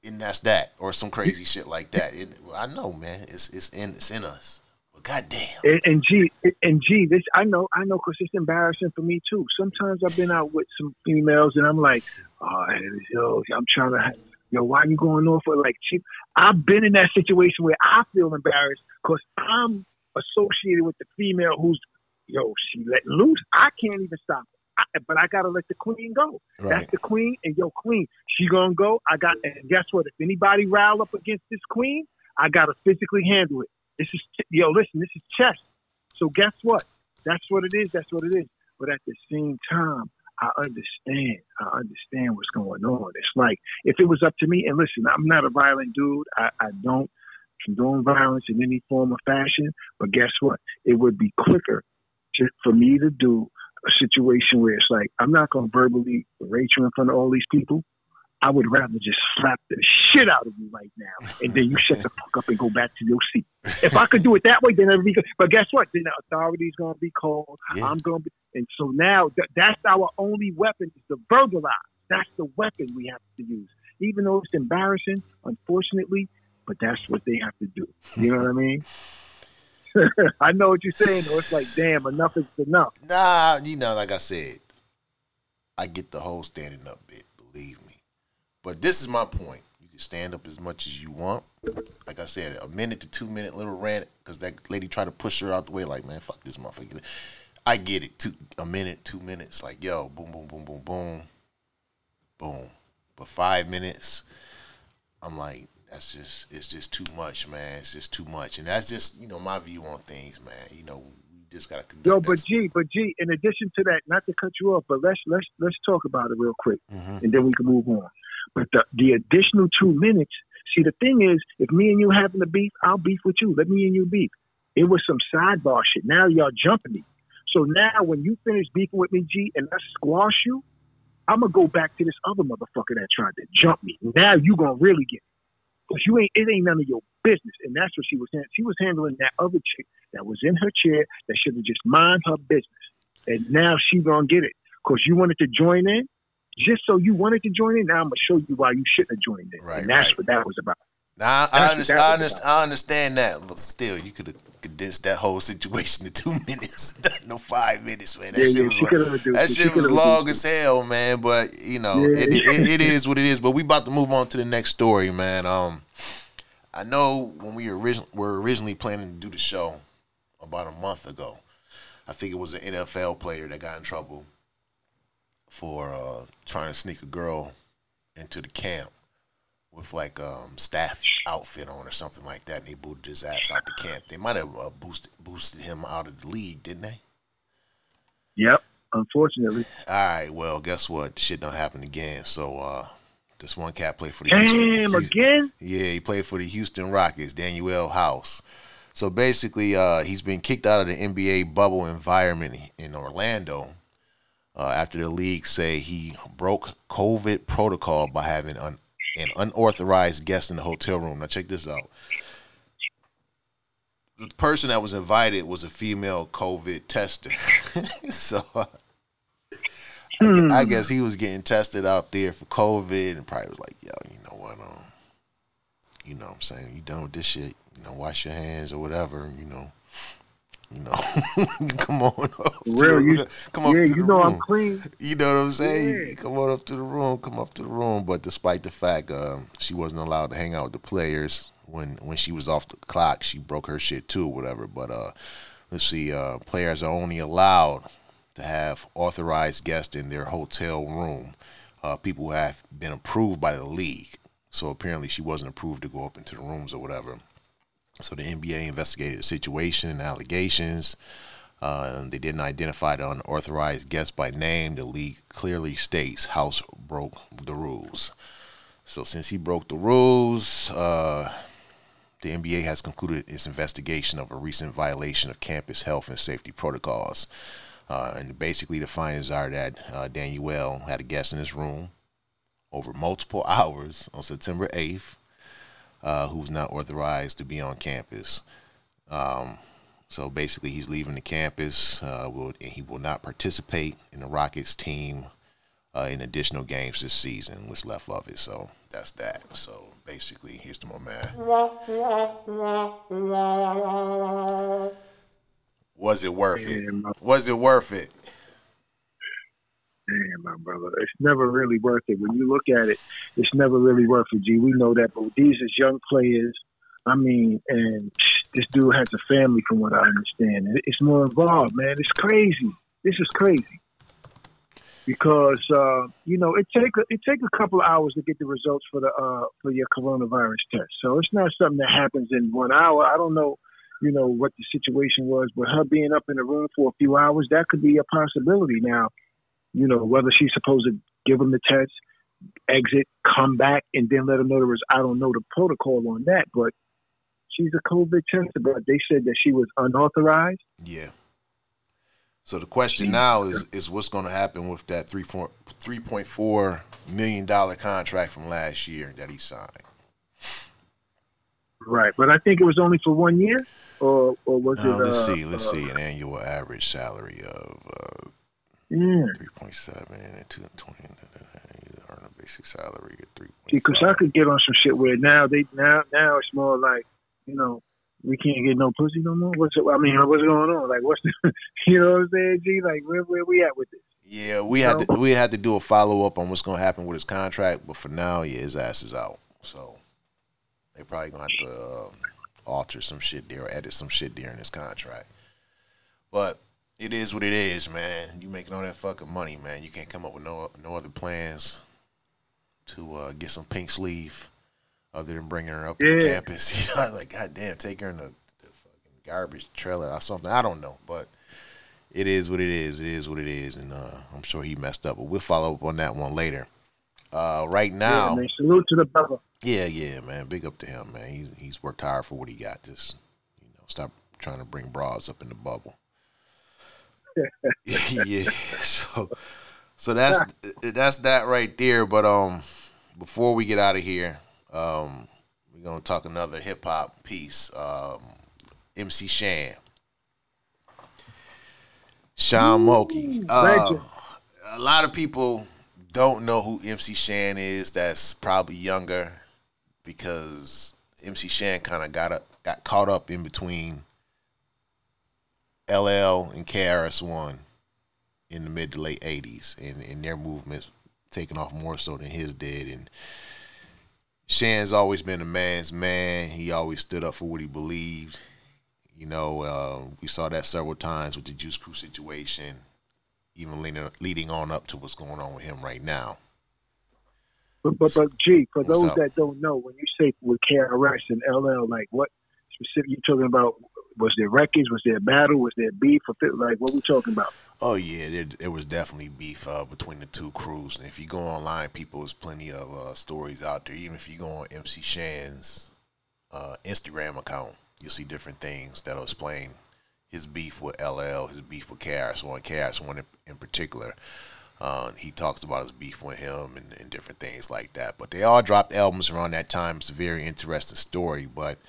Speaker 4: and that's that, or some crazy shit like that. It, I know, man. It's it's in it's in us. But goddamn,
Speaker 5: And, and G, and G, this I know, I know, because it's embarrassing for me too. Sometimes I've been out with some females, and I'm like, oh, yo, I'm trying to, yo, why you going off for like cheap? I've been in that situation where I feel embarrassed because I'm associated with the female who's, yo, she letting loose. I can't even stop. I, but I gotta let the queen go. That's the queen, and yo, queen, she gonna go. I got, and guess what? If anybody rile up against this queen, I gotta physically handle it. This is, yo, listen, this is chess. So guess what? That's what it is. That's what it is. But at the same time, I understand. I understand what's going on. It's like if it was up to me, and listen, I'm not a violent dude. I, I don't condone violence in any form or fashion. But guess what? It would be quicker to, for me to do a situation where it's like I'm not going to verbally berate you in front of all these people. I would rather just slap the shit out of you right now, and then you shut the fuck up and go back to your seat. If I could do it that way, then be good. But guess what? Then the authority's gonna be called.
Speaker 4: Yeah.
Speaker 5: I'm gonna be, and so now th- that's our only weapon is to verbalize. That's the weapon we have to use, even though it's embarrassing, unfortunately. But that's what they have to do. You know what I mean? I know what you're saying. Though. It's like, damn, enough is enough.
Speaker 4: nah, you know, like I said, I get the whole standing up bit. Believe me, but this is my point. You can stand up as much as you want. Like I said, a minute to two minute little rant because that lady tried to push her out the way. Like, man, fuck this motherfucker. I get it. Two, a minute, two minutes. Like, yo, boom, boom, boom, boom, boom, boom. But five minutes, I'm like, that's just it's just too much, man. It's just too much, and that's just you know my view on things, man. You know, we just gotta.
Speaker 5: Yo, but G, but G, in addition to that, not to cut you off, but let's let's let's talk about it real quick,
Speaker 4: Mhm.
Speaker 5: and then we can move on. But the the additional two minutes. See, the thing is, if me and you having a beef, I'll beef with you. Let me and you beef. It was some sidebar shit. Now y'all jumping me. So now when you finish beefing with me, G, and I squash you, I'm gonna go back to this other motherfucker that tried to jump me. Now you gonna really get it. Cause you ain't it ain't none of your business. And that's what she was saying. She was handling that other chick that was in her chair that should have just mind her business. And now she gonna get it. Cause you wanted to join in. Just so you wanted to join in, now I'm gonna show you why you shouldn't have joined in.
Speaker 4: Right,
Speaker 5: and that's
Speaker 4: right.
Speaker 5: what that was about.
Speaker 4: Now I, I, understand, I, understand, I understand that, but still, you could have condensed that whole situation to two minutes, no five minutes, man. That
Speaker 5: Yeah,
Speaker 4: shit
Speaker 5: yeah,
Speaker 4: was long- that shit was long as hell, man. But you know,
Speaker 5: Yeah.
Speaker 4: it, it, it is what it is. But we about to move on to the next story, man. Um, I know when we origin- were originally planning to do the show about a month ago, I think it was an NFL player that got in trouble for uh, trying to sneak a girl into the camp with like um staff outfit on or something like that, and they booted his ass out the camp. They might have uh, boosted boosted him out of the league, didn't they?
Speaker 5: Yep. Unfortunately.
Speaker 4: All right, well, guess what? Shit don't happen again. So uh this one cat played for the Houston.
Speaker 5: Damn,
Speaker 4: Houston-
Speaker 5: again?
Speaker 4: Yeah, he played for the Houston Rockets, Danuel House. So basically, uh, he's been kicked out of the NBA bubble environment in Orlando uh, after the league say he broke COVID protocol by having an, an unauthorized guest in the hotel room. Now check this out. The person that was invited was a female COVID tester. so uh, I, I guess he was getting tested out there for COVID and probably was like, yo, you know what? Um, you know what I'm saying? You done with this shit? You know, wash your hands or whatever, you know. You know, come on up.
Speaker 5: Real,
Speaker 4: the-
Speaker 5: you,
Speaker 4: come up
Speaker 5: yeah,
Speaker 4: to
Speaker 5: you
Speaker 4: the
Speaker 5: know
Speaker 4: room.
Speaker 5: I'm clean.
Speaker 4: You know what I'm saying?
Speaker 5: Yeah.
Speaker 4: Come on up to the room. Come up to the room. But despite the fact um, she wasn't allowed to hang out with the players when when she was off the clock, she broke her shit too, whatever. But uh, let's see. Uh, players are only allowed to have authorized guests in their hotel room. Uh, people who have been approved by the league. So apparently she wasn't approved to go up into the rooms or whatever. So the NBA investigated the situation and allegations. Uh, they didn't identify the unauthorized guest by name. The league clearly states House broke the rules. So since he broke the rules, uh, the NBA has concluded its investigation of a recent violation of campus health and safety protocols. Uh, and basically, the findings are that uh, Danuel had a guest in his room over multiple hours on September 8th, uh, who was not authorized to be on campus. Um, so basically, he's leaving the campus. Uh, will and he will not participate in the Rockets team uh, in additional games this season. What's left of it. So that's that. So basically, here's to my man. Was it worth it? Was it worth it?
Speaker 5: Damn, my brother. It's never really worth it. When you look at it, it's never really worth it, G. We know that, but these is young players. I mean, and this dude has a family, from what I understand. It's more involved, man. It's crazy. This is crazy. Because uh, you know it take it take a couple of hours to get the results for the uh, for your coronavirus test. So it's not something that happens in one hour. I don't know, you know, what the situation was, but her being up in the room for a few hours that could be a possibility. Now, you know, whether she's supposed to give him the test, exit, come back, and then let him know there was, I don't know the protocol on that, but she's a COVID tester, but they said that she was unauthorized.
Speaker 4: Yeah. So the question now is is what's going to happen with that three four three point four million dollar contract from last year that he signed?
Speaker 5: Right. But I think it was only for one year, or, or was
Speaker 4: Now,
Speaker 5: it?
Speaker 4: let's
Speaker 5: uh,
Speaker 4: see. Let's
Speaker 5: uh,
Speaker 4: see. An annual average salary of uh, Point seven and two twenty. You earn a basic salary at three
Speaker 5: Because I could get on some shit where now they now now it's more like you know we can't get no pussy no more. What's it, I mean, what's going on? Like, what's the, you know what I'm saying? G, like, where where we at with this?
Speaker 4: Yeah, we had to we had to do a follow up on what's going to happen with his contract, but for now, yeah, his ass is out. So they probably gonna have to uh, alter some shit there or edit some shit there in his contract. But it is what it is, man. You making all that fucking money, man. You can't come up with no no other plans to uh, get some pink sleeve other than bringing her up to the campus. You know, like goddamn, take her in the, the fucking garbage trailer or something. I don't know, but it is what it is. It is what it is, and uh, I'm sure he messed up. But we'll follow up on that one later. Uh, right now,
Speaker 5: Yeah, man, salute to the brother.
Speaker 4: yeah, yeah, man. Big up to him, man. He's he's worked hard for what he got. Just you know, stop trying to bring bras up in the bubble. yeah. So so that's that's that right there. But um, before we get out of here, um, we're gonna talk another hip hop piece. Um, MC Shan, Shawn Moltke. Uh, a lot of people don't know who MC Shan is. That's probably younger because MC Shan kind of got up, got caught up in between LL and KRS One in the mid to late '80s, and, and their movements taking off more so than his did. And Shan's always been a man's man. He always stood up for what he believed. You know, uh, we saw that several times with the Juice Crew situation, even leading, leading on up to what's going on with him right now.
Speaker 5: But but but G, for
Speaker 4: What's
Speaker 5: those
Speaker 4: up?
Speaker 5: that don't know, when you say with KRS and LL, like what specific you talking about? Was there records? Was there battle? Was there beef? Like what we talking about?
Speaker 4: Oh yeah, there, there was definitely beef uh, between the two crews. And if you go online, people, there's plenty of uh, stories out there. Even if you go on MC Shan's uh, Instagram account, you'll see different things that'll explain his beef with LL, his beef with KRS One, KRS One in, in particular. Uh, he talks about his beef with him and, and different things like that. But they all dropped albums around that time. It's a very interesting story. But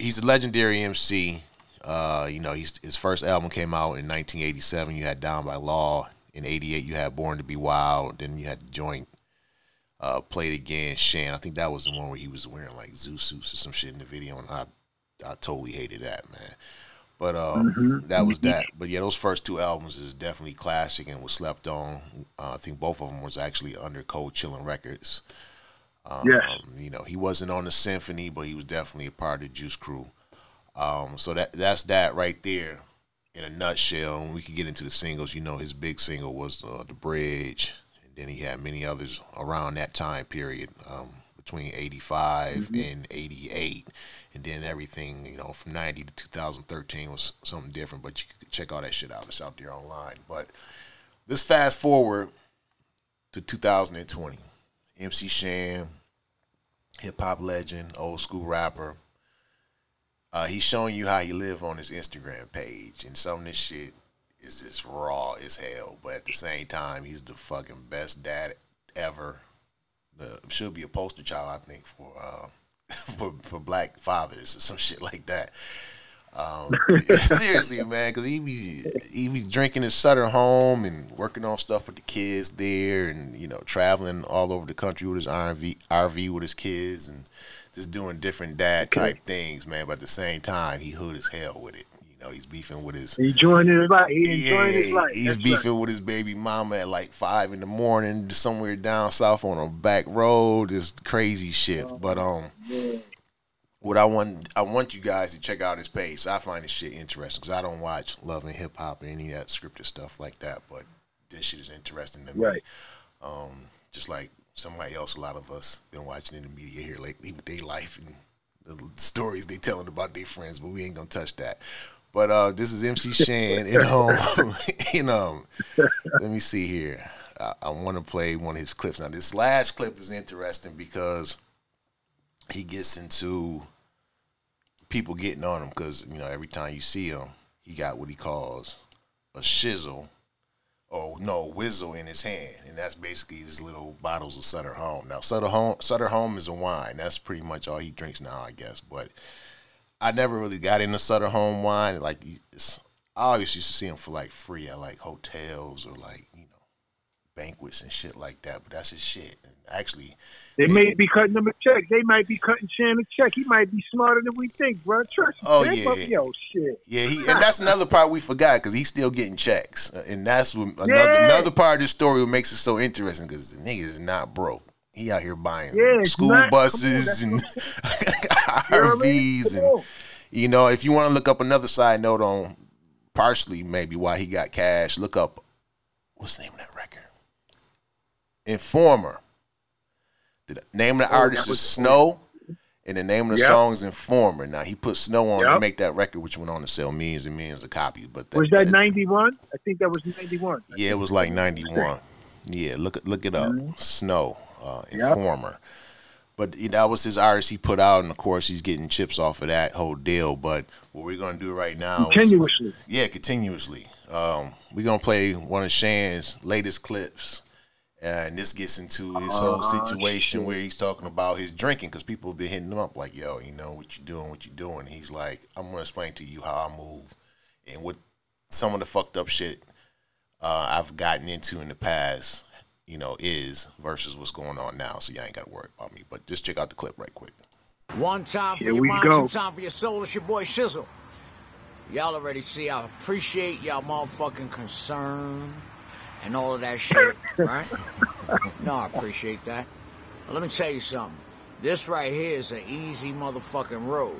Speaker 4: he's a legendary MC. Uh, you know, he's, his first album came out in 1987. You had Down by Law. In '88, you had Born to Be Wild. Then you had joint uh, played again. Shan. I think that was the one where he was wearing like zoo suits or some shit in the video, and I, I totally hated that man. But um, that was that. But yeah, those first two albums is definitely classic and was slept on. Uh, I think both of them was actually under Cold Chillin' Records. Um,
Speaker 5: Yes.
Speaker 4: You know, he wasn't on the symphony, but he was definitely a part of the Juice Crew. Um, so that that's that right there in a nutshell. And we could get into the singles. You know, his big single was uh, "The Bridge," and then he had many others around that time period, um, between '85 and '88, and then everything you know from '90 to 2013 was something different. But you could check all that shit out. It's out there online. But let's fast forward to 2020. MC Shan, hip hop legend, old school rapper. Uh, he's showing you how he live on his Instagram page, and some of this shit is just raw as hell. But at the same time, he's the fucking best dad ever. Should be a poster child, I think, for uh, for for black fathers or some shit like that. Um, seriously, man, because he be he be drinking his Sutter home and working on stuff with the kids there, and you know traveling all over the country with his RV RV with his kids, and just doing different dad type things, man. But at the same time, he hood as hell with it. You know, he's beefing with his
Speaker 5: He enjoying his life. He enjoying his life.
Speaker 4: he's
Speaker 5: That's
Speaker 4: beefing
Speaker 5: right.
Speaker 4: with his baby mama at like five in the morning, somewhere down south on a back road. This crazy shit.
Speaker 5: Oh,
Speaker 4: But um, what I want I want you guys to check out his page. I find this shit interesting because I don't watch Love and Hip Hop and any of that scripted stuff like that. But this shit is interesting to me.
Speaker 5: Right.
Speaker 4: Um, just like somebody else, a lot of us been watching in the media here lately with their life and the stories they telling about their friends, but we ain't gonna touch that. But uh, this is MC Shan and um, and um, let me see here. I, I want to play one of his clips. Now, this last clip is interesting because he gets into people getting on him because you know every time you see him, he got what he calls a shizzle or no whizzle in his hand, and that's basically his little bottles of Sutter Home. Now, Sutter Home, Sutter Home is a wine. That's pretty much all he drinks now, I guess. But I never really got into Sutter Home wine. Like, I always used to see him for like free at like hotels or like you know banquets and shit like that. But that's his shit. And actually,
Speaker 5: They may be cutting him a check. They might be cutting Shan a check. He might be smarter than we think, bro. Trust me.
Speaker 4: Oh, yeah.
Speaker 5: But, Yo, shit.
Speaker 4: Yeah, he and that's another part we forgot because he's still getting checks, Uh, and that's what another
Speaker 5: Yeah.
Speaker 4: another part of this story makes it so interesting because the nigga is not broke. He out here buying
Speaker 5: Yeah,
Speaker 4: school
Speaker 5: not- on,
Speaker 4: buses
Speaker 5: that's
Speaker 4: and
Speaker 5: You know I mean?
Speaker 4: RVs, and you know if you want to look up another side note on partially maybe why he got cash, look up what's the name of that record? Informer. The name of the
Speaker 5: Oh,
Speaker 4: artist
Speaker 5: that
Speaker 4: is Snow, and the name of the
Speaker 5: Yep.
Speaker 4: song is Informer. Now he put Snow on to make that record, which went on to sell millions and millions of copies. But
Speaker 5: Was that 91? I think that was 91.
Speaker 4: Yeah, it was like ninety one. Yeah, look it- look it up. Snow, uh, Informer. But you know, that was his artist he put out, and of course he's getting chips off of that whole deal. But what we're gonna do right now, is-
Speaker 5: Continuously.
Speaker 4: yeah, continuously. Um, we're gonna play one of Shan's latest clips, and this gets into his whole situation where he's talking about his drinking because people have been hitting him up like, "Yo, you know what you're doing? What you doing?" He's like, "I'm gonna explain to you how I move and what some of the fucked up shit uh, I've gotten into in the past, you know, is versus what's going on now. So y'all ain't got to worry about me. But just check out the clip right quick.
Speaker 8: One time for
Speaker 5: Here
Speaker 8: your mind,
Speaker 5: go.
Speaker 8: two time for your soul. It's your boy Shizzle. Y'all already see I appreciate y'all motherfucking concern and all of that shit, right? no, I appreciate that. But let me tell you something. This right here is an easy motherfucking road.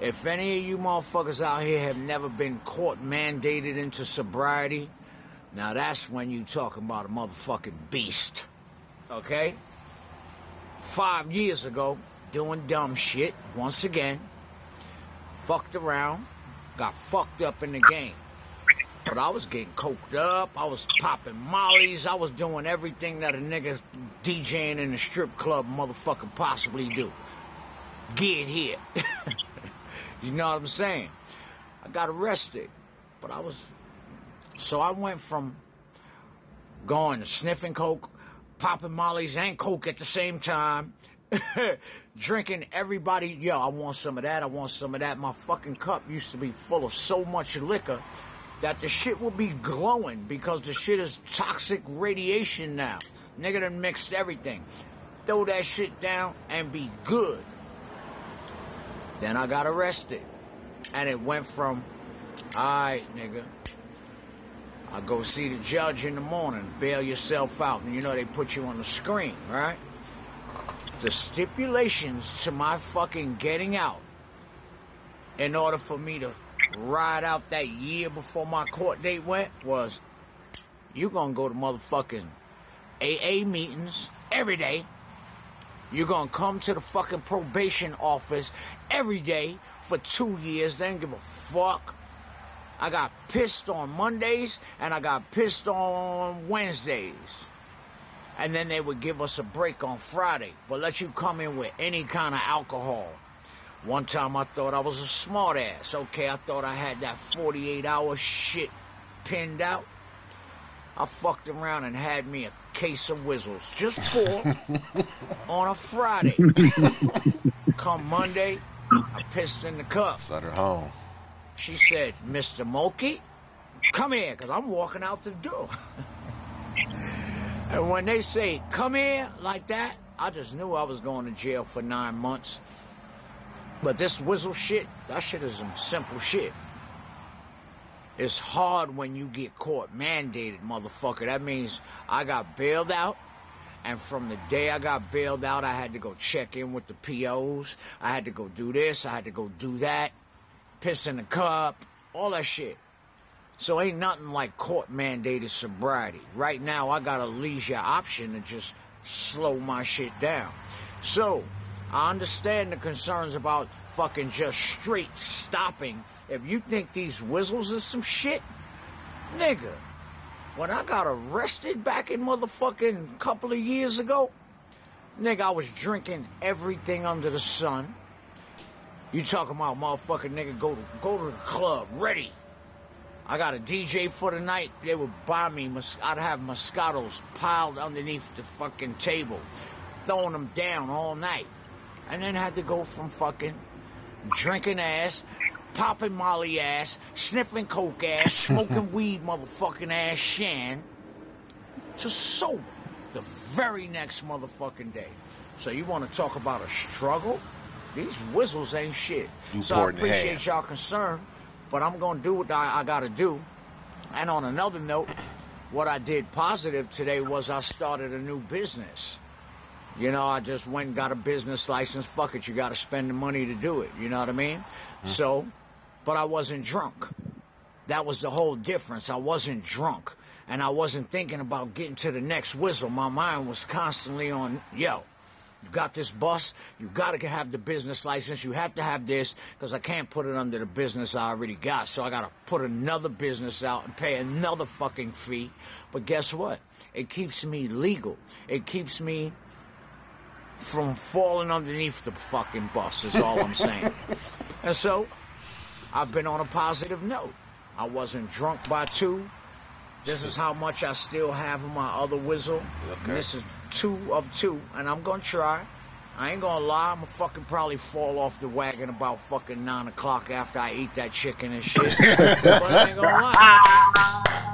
Speaker 8: If any of you motherfuckers out here have never been court mandated into sobriety, now that's when you talking about a motherfucking beast. Okay? Five years ago, doing dumb shit once again, fucked around, got fucked up in the game. But I was getting coked up, I was popping mollies, I was doing everything that a nigga DJing in a strip club motherfucker possibly do. Get here. you know what I'm saying? I got arrested, but I was. So I went from going to sniffing coke, popping mollies and coke at the same time, drinking everybody. Yo, I want some of that. I want some of that. My fucking cup used to be full of so much liquor that the shit will be glowing because the shit is toxic radiation now. Nigga done mixed everything. Throw that shit down and be good. Then I got arrested. And it went from, alright, nigga, I go see the judge in the morning, bail yourself out, and you know they put you on the screen, right? The stipulations to my fucking getting out in order for me to ride out that year before my court date went was you're gonna go to motherfucking AA meetings every day. You're gonna come to the fucking probation office every day for two years, then give a fuck. I got pissed on Mondays and I got pissed on Wednesdays. and then they would give us a break on Friday, but let you come in with any kind of alcohol. One time I thought I was a smart ass. Okay, I thought I had that 48 hour shit pinned out. I fucked around and had me a case of whistles. Just four on a Friday. Come Monday, I pissed in the cup.
Speaker 4: Sutter home.
Speaker 8: She said, Mr. Moltke, come here, because I'm walking out the door. and when they say, come here, like that, I just knew I was going to jail for nine months. But this whistle shit, that shit is some simple shit. It's hard when you get caught mandated, motherfucker. That means I got bailed out. And from the day I got bailed out, I had to go check in with the POs. I had to go do this. I had to go do that. Piss in the cup. All that shit. So ain't nothing like court mandated sobriety. Right now, I got a leisure option to just slow my shit down. So, I understand the concerns about fucking just straight stopping. If you think these whistles is some shit, nigga, when I got arrested back in motherfucking couple of years ago, nigga, I was drinking everything under the sun. You talking about motherfucking nigga go to go to the club ready. I got a DJ for the night. They would buy me. I'd have Moscatos piled underneath the fucking table, throwing them down all night, and then had to go from fucking drinking ass, popping Molly ass, sniffing coke ass, smoking weed motherfucking ass, shan, to sober the very next motherfucking day. So you want to talk about a struggle? These whistles ain't shit.
Speaker 4: You
Speaker 8: so I
Speaker 4: poured in the
Speaker 8: appreciate y'all concern, but I'm gonna do what I, I gotta do. And on another note, what I did positive today was I started a new business. You know, I just went and got a business license. Fuck it, you got to spend the money to do it. You know what I mean? So, but I wasn't drunk. That was the whole difference. I wasn't drunk. And I wasn't thinking about getting to the next whistle. My mind was constantly on, yo, you got this bus. You got to have the business license. You have to have this because I can't put it under the business I already got. So I got to put another business out and pay another fucking fee. But guess what? It keeps me legal. It keeps me from falling underneath the fucking bus, is all I'm saying. and so, I've been on a positive note. I wasn't drunk by two. This is how much I still have in my other whistle.
Speaker 4: Okay.
Speaker 8: This is two of two, and I'm gonna try. I ain't gonna lie, I'm gonna fucking probably fall off the wagon about fucking nine o'clock after I eat that chicken and shit. but I ain't gonna lie.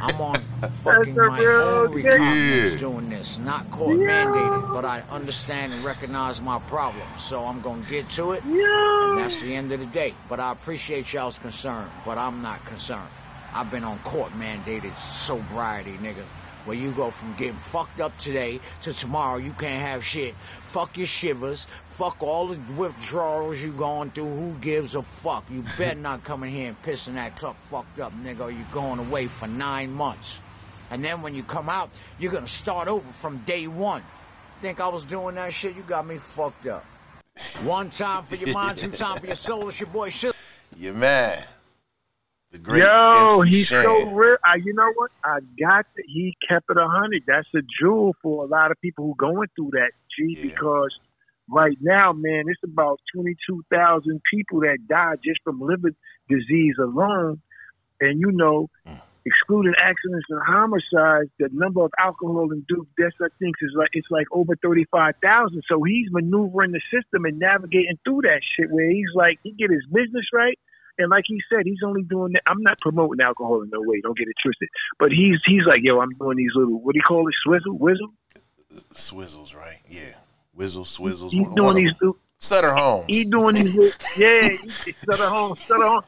Speaker 8: I'm on fucking
Speaker 5: That's a
Speaker 8: my own
Speaker 5: dick.
Speaker 8: recognizance
Speaker 4: Yeah.
Speaker 8: doing this, not court mandated, but I understand and recognize my problem. So I'm gonna get to it. And that's the end of the day. But I appreciate y'all's concern, but I'm not concerned. I've been on court mandated sobriety, nigga. Where you go from getting fucked up today to tomorrow, you can't have shit. Fuck your shivers. Fuck all the withdrawals you going through. Who gives a fuck? You better not come in here and pissing that cup fucked up, nigga, you going away for nine months. And then when you come out, you're gonna start over from day one. Think I was doing that shit? You got me fucked up. One time for your mind, two time for your soul. It's your boy shit.
Speaker 4: Your man. The great
Speaker 5: Yo,
Speaker 4: MC
Speaker 5: he's
Speaker 4: Shan.
Speaker 5: so real. I, you know what? I got that. He kept it a hundred. That's a jewel for a lot of people who going through that. G,
Speaker 4: Yeah.
Speaker 5: because right now, man, it's about twenty two thousand people that die just from liver disease alone, and you know,
Speaker 4: Mm.
Speaker 5: excluding accidents and homicides, the number of alcohol and induced deaths, I think, is like it's like over thirty five thousand. So he's maneuvering the system and navigating through that shit. Where he's like, he get his business right. And like he said, he's only doing that. I'm not promoting alcohol in no way. Don't get it twisted. But he's he's like, yo, I'm doing these little what do you call it, swizzle, whizzle.
Speaker 4: Swizzles, right? Yeah. Whizzle, swizzles.
Speaker 5: He's
Speaker 4: one-
Speaker 5: doing
Speaker 4: one
Speaker 5: these. little-
Speaker 4: Sutter Homes.
Speaker 5: He doing these. little- Yeah, he- Sutter home, Sutter home.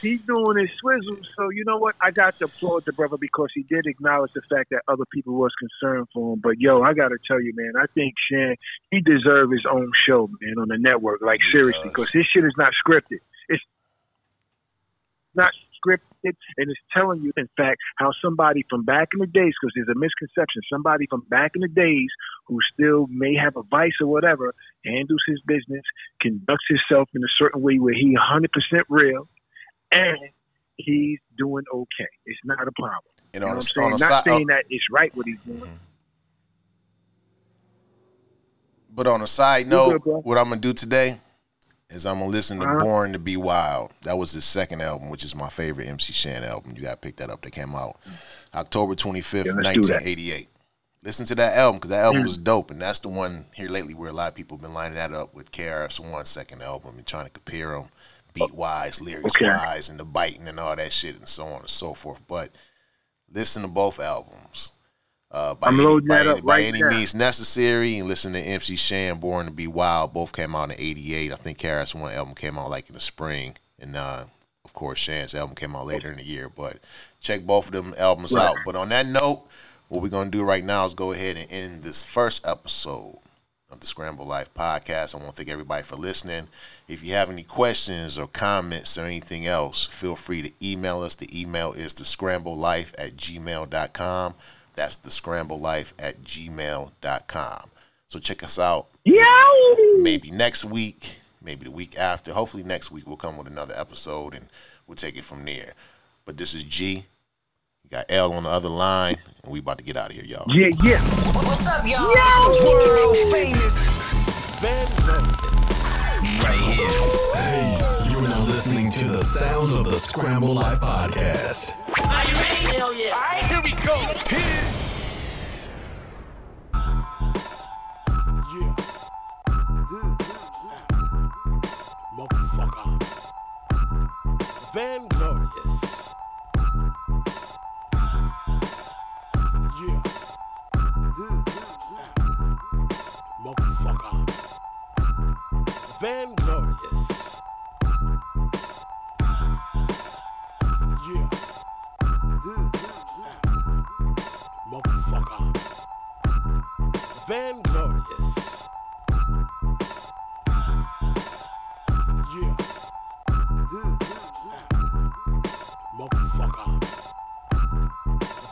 Speaker 5: He's doing his swizzle. So you know what? I got to applaud the brother because he did acknowledge the fact that other people was concerned for him. But yo, I got to tell you, man, I think Shan he deserves his own show, man, on the network. Like
Speaker 4: He
Speaker 5: seriously, because his shit is not scripted. It's not scripted, and it's telling you, in fact, how somebody from back in the days, because there's a misconception, somebody from back in the days who still may have a vice or whatever, handles his business, conducts himself in a certain way where he 100% real, and he's doing okay. It's not a problem. You know what I'm saying? Not
Speaker 4: side,
Speaker 5: saying oh that it's right what he's doing. Mm-hmm.
Speaker 4: But on a side note,
Speaker 5: good,
Speaker 4: what I'm gonna do today is I'm gonna listen to
Speaker 5: Uh-huh.
Speaker 4: Born to Be Wild. That was his second album, which is my favorite MC Shan album. You gotta pick that up. That came out October 25th,
Speaker 5: Yeah, let's do that.
Speaker 4: 1988. Listen to that album because that album
Speaker 5: Mm.
Speaker 4: was dope, and that's the one here lately where a lot of people have been lining that up with KRS One's second album and trying to compare them beat wise, lyrics
Speaker 5: Okay.
Speaker 4: wise, and the biting and all that shit and so on and so forth. But listen to both albums. Uh, by
Speaker 5: I'm
Speaker 4: any,
Speaker 5: loading
Speaker 4: by
Speaker 5: that
Speaker 4: any,
Speaker 5: up
Speaker 4: by
Speaker 5: right
Speaker 4: any
Speaker 5: now.
Speaker 4: means necessary, and listen to MC Shan, Born to Be Wild. Both came out in '88. I think KRS One album came out like in the spring, and uh, of course Shan's album came out later in the year. But check both of them albums
Speaker 5: Right.
Speaker 4: out. But on that note, what we're gonna do right now is go ahead and end this first episode of the Scramble Life podcast. I want to thank everybody for listening. If you have any questions or comments or anything else, feel free to email us. The email is the scramblelife at gmail.com. That's the scramblelife at gmail.com. So check us out Yeah. maybe next week, maybe the week after. Hopefully next week we'll come with another episode and we'll take it from there. But this is G. You got L on the other line, and we about to get out of here, y'all.
Speaker 5: Yeah, yeah.
Speaker 2: What's up, y'all? It's the world famous Van Glorious.
Speaker 3: Right here. Hey, you're now listening to the sounds of the Scramble Life podcast.
Speaker 1: Are you ready? Hell yeah. All right, here we go.
Speaker 2: Van Glorious. Yeah. Motherfucker. Yeah. Motherfucker. Van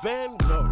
Speaker 2: Van Glorious.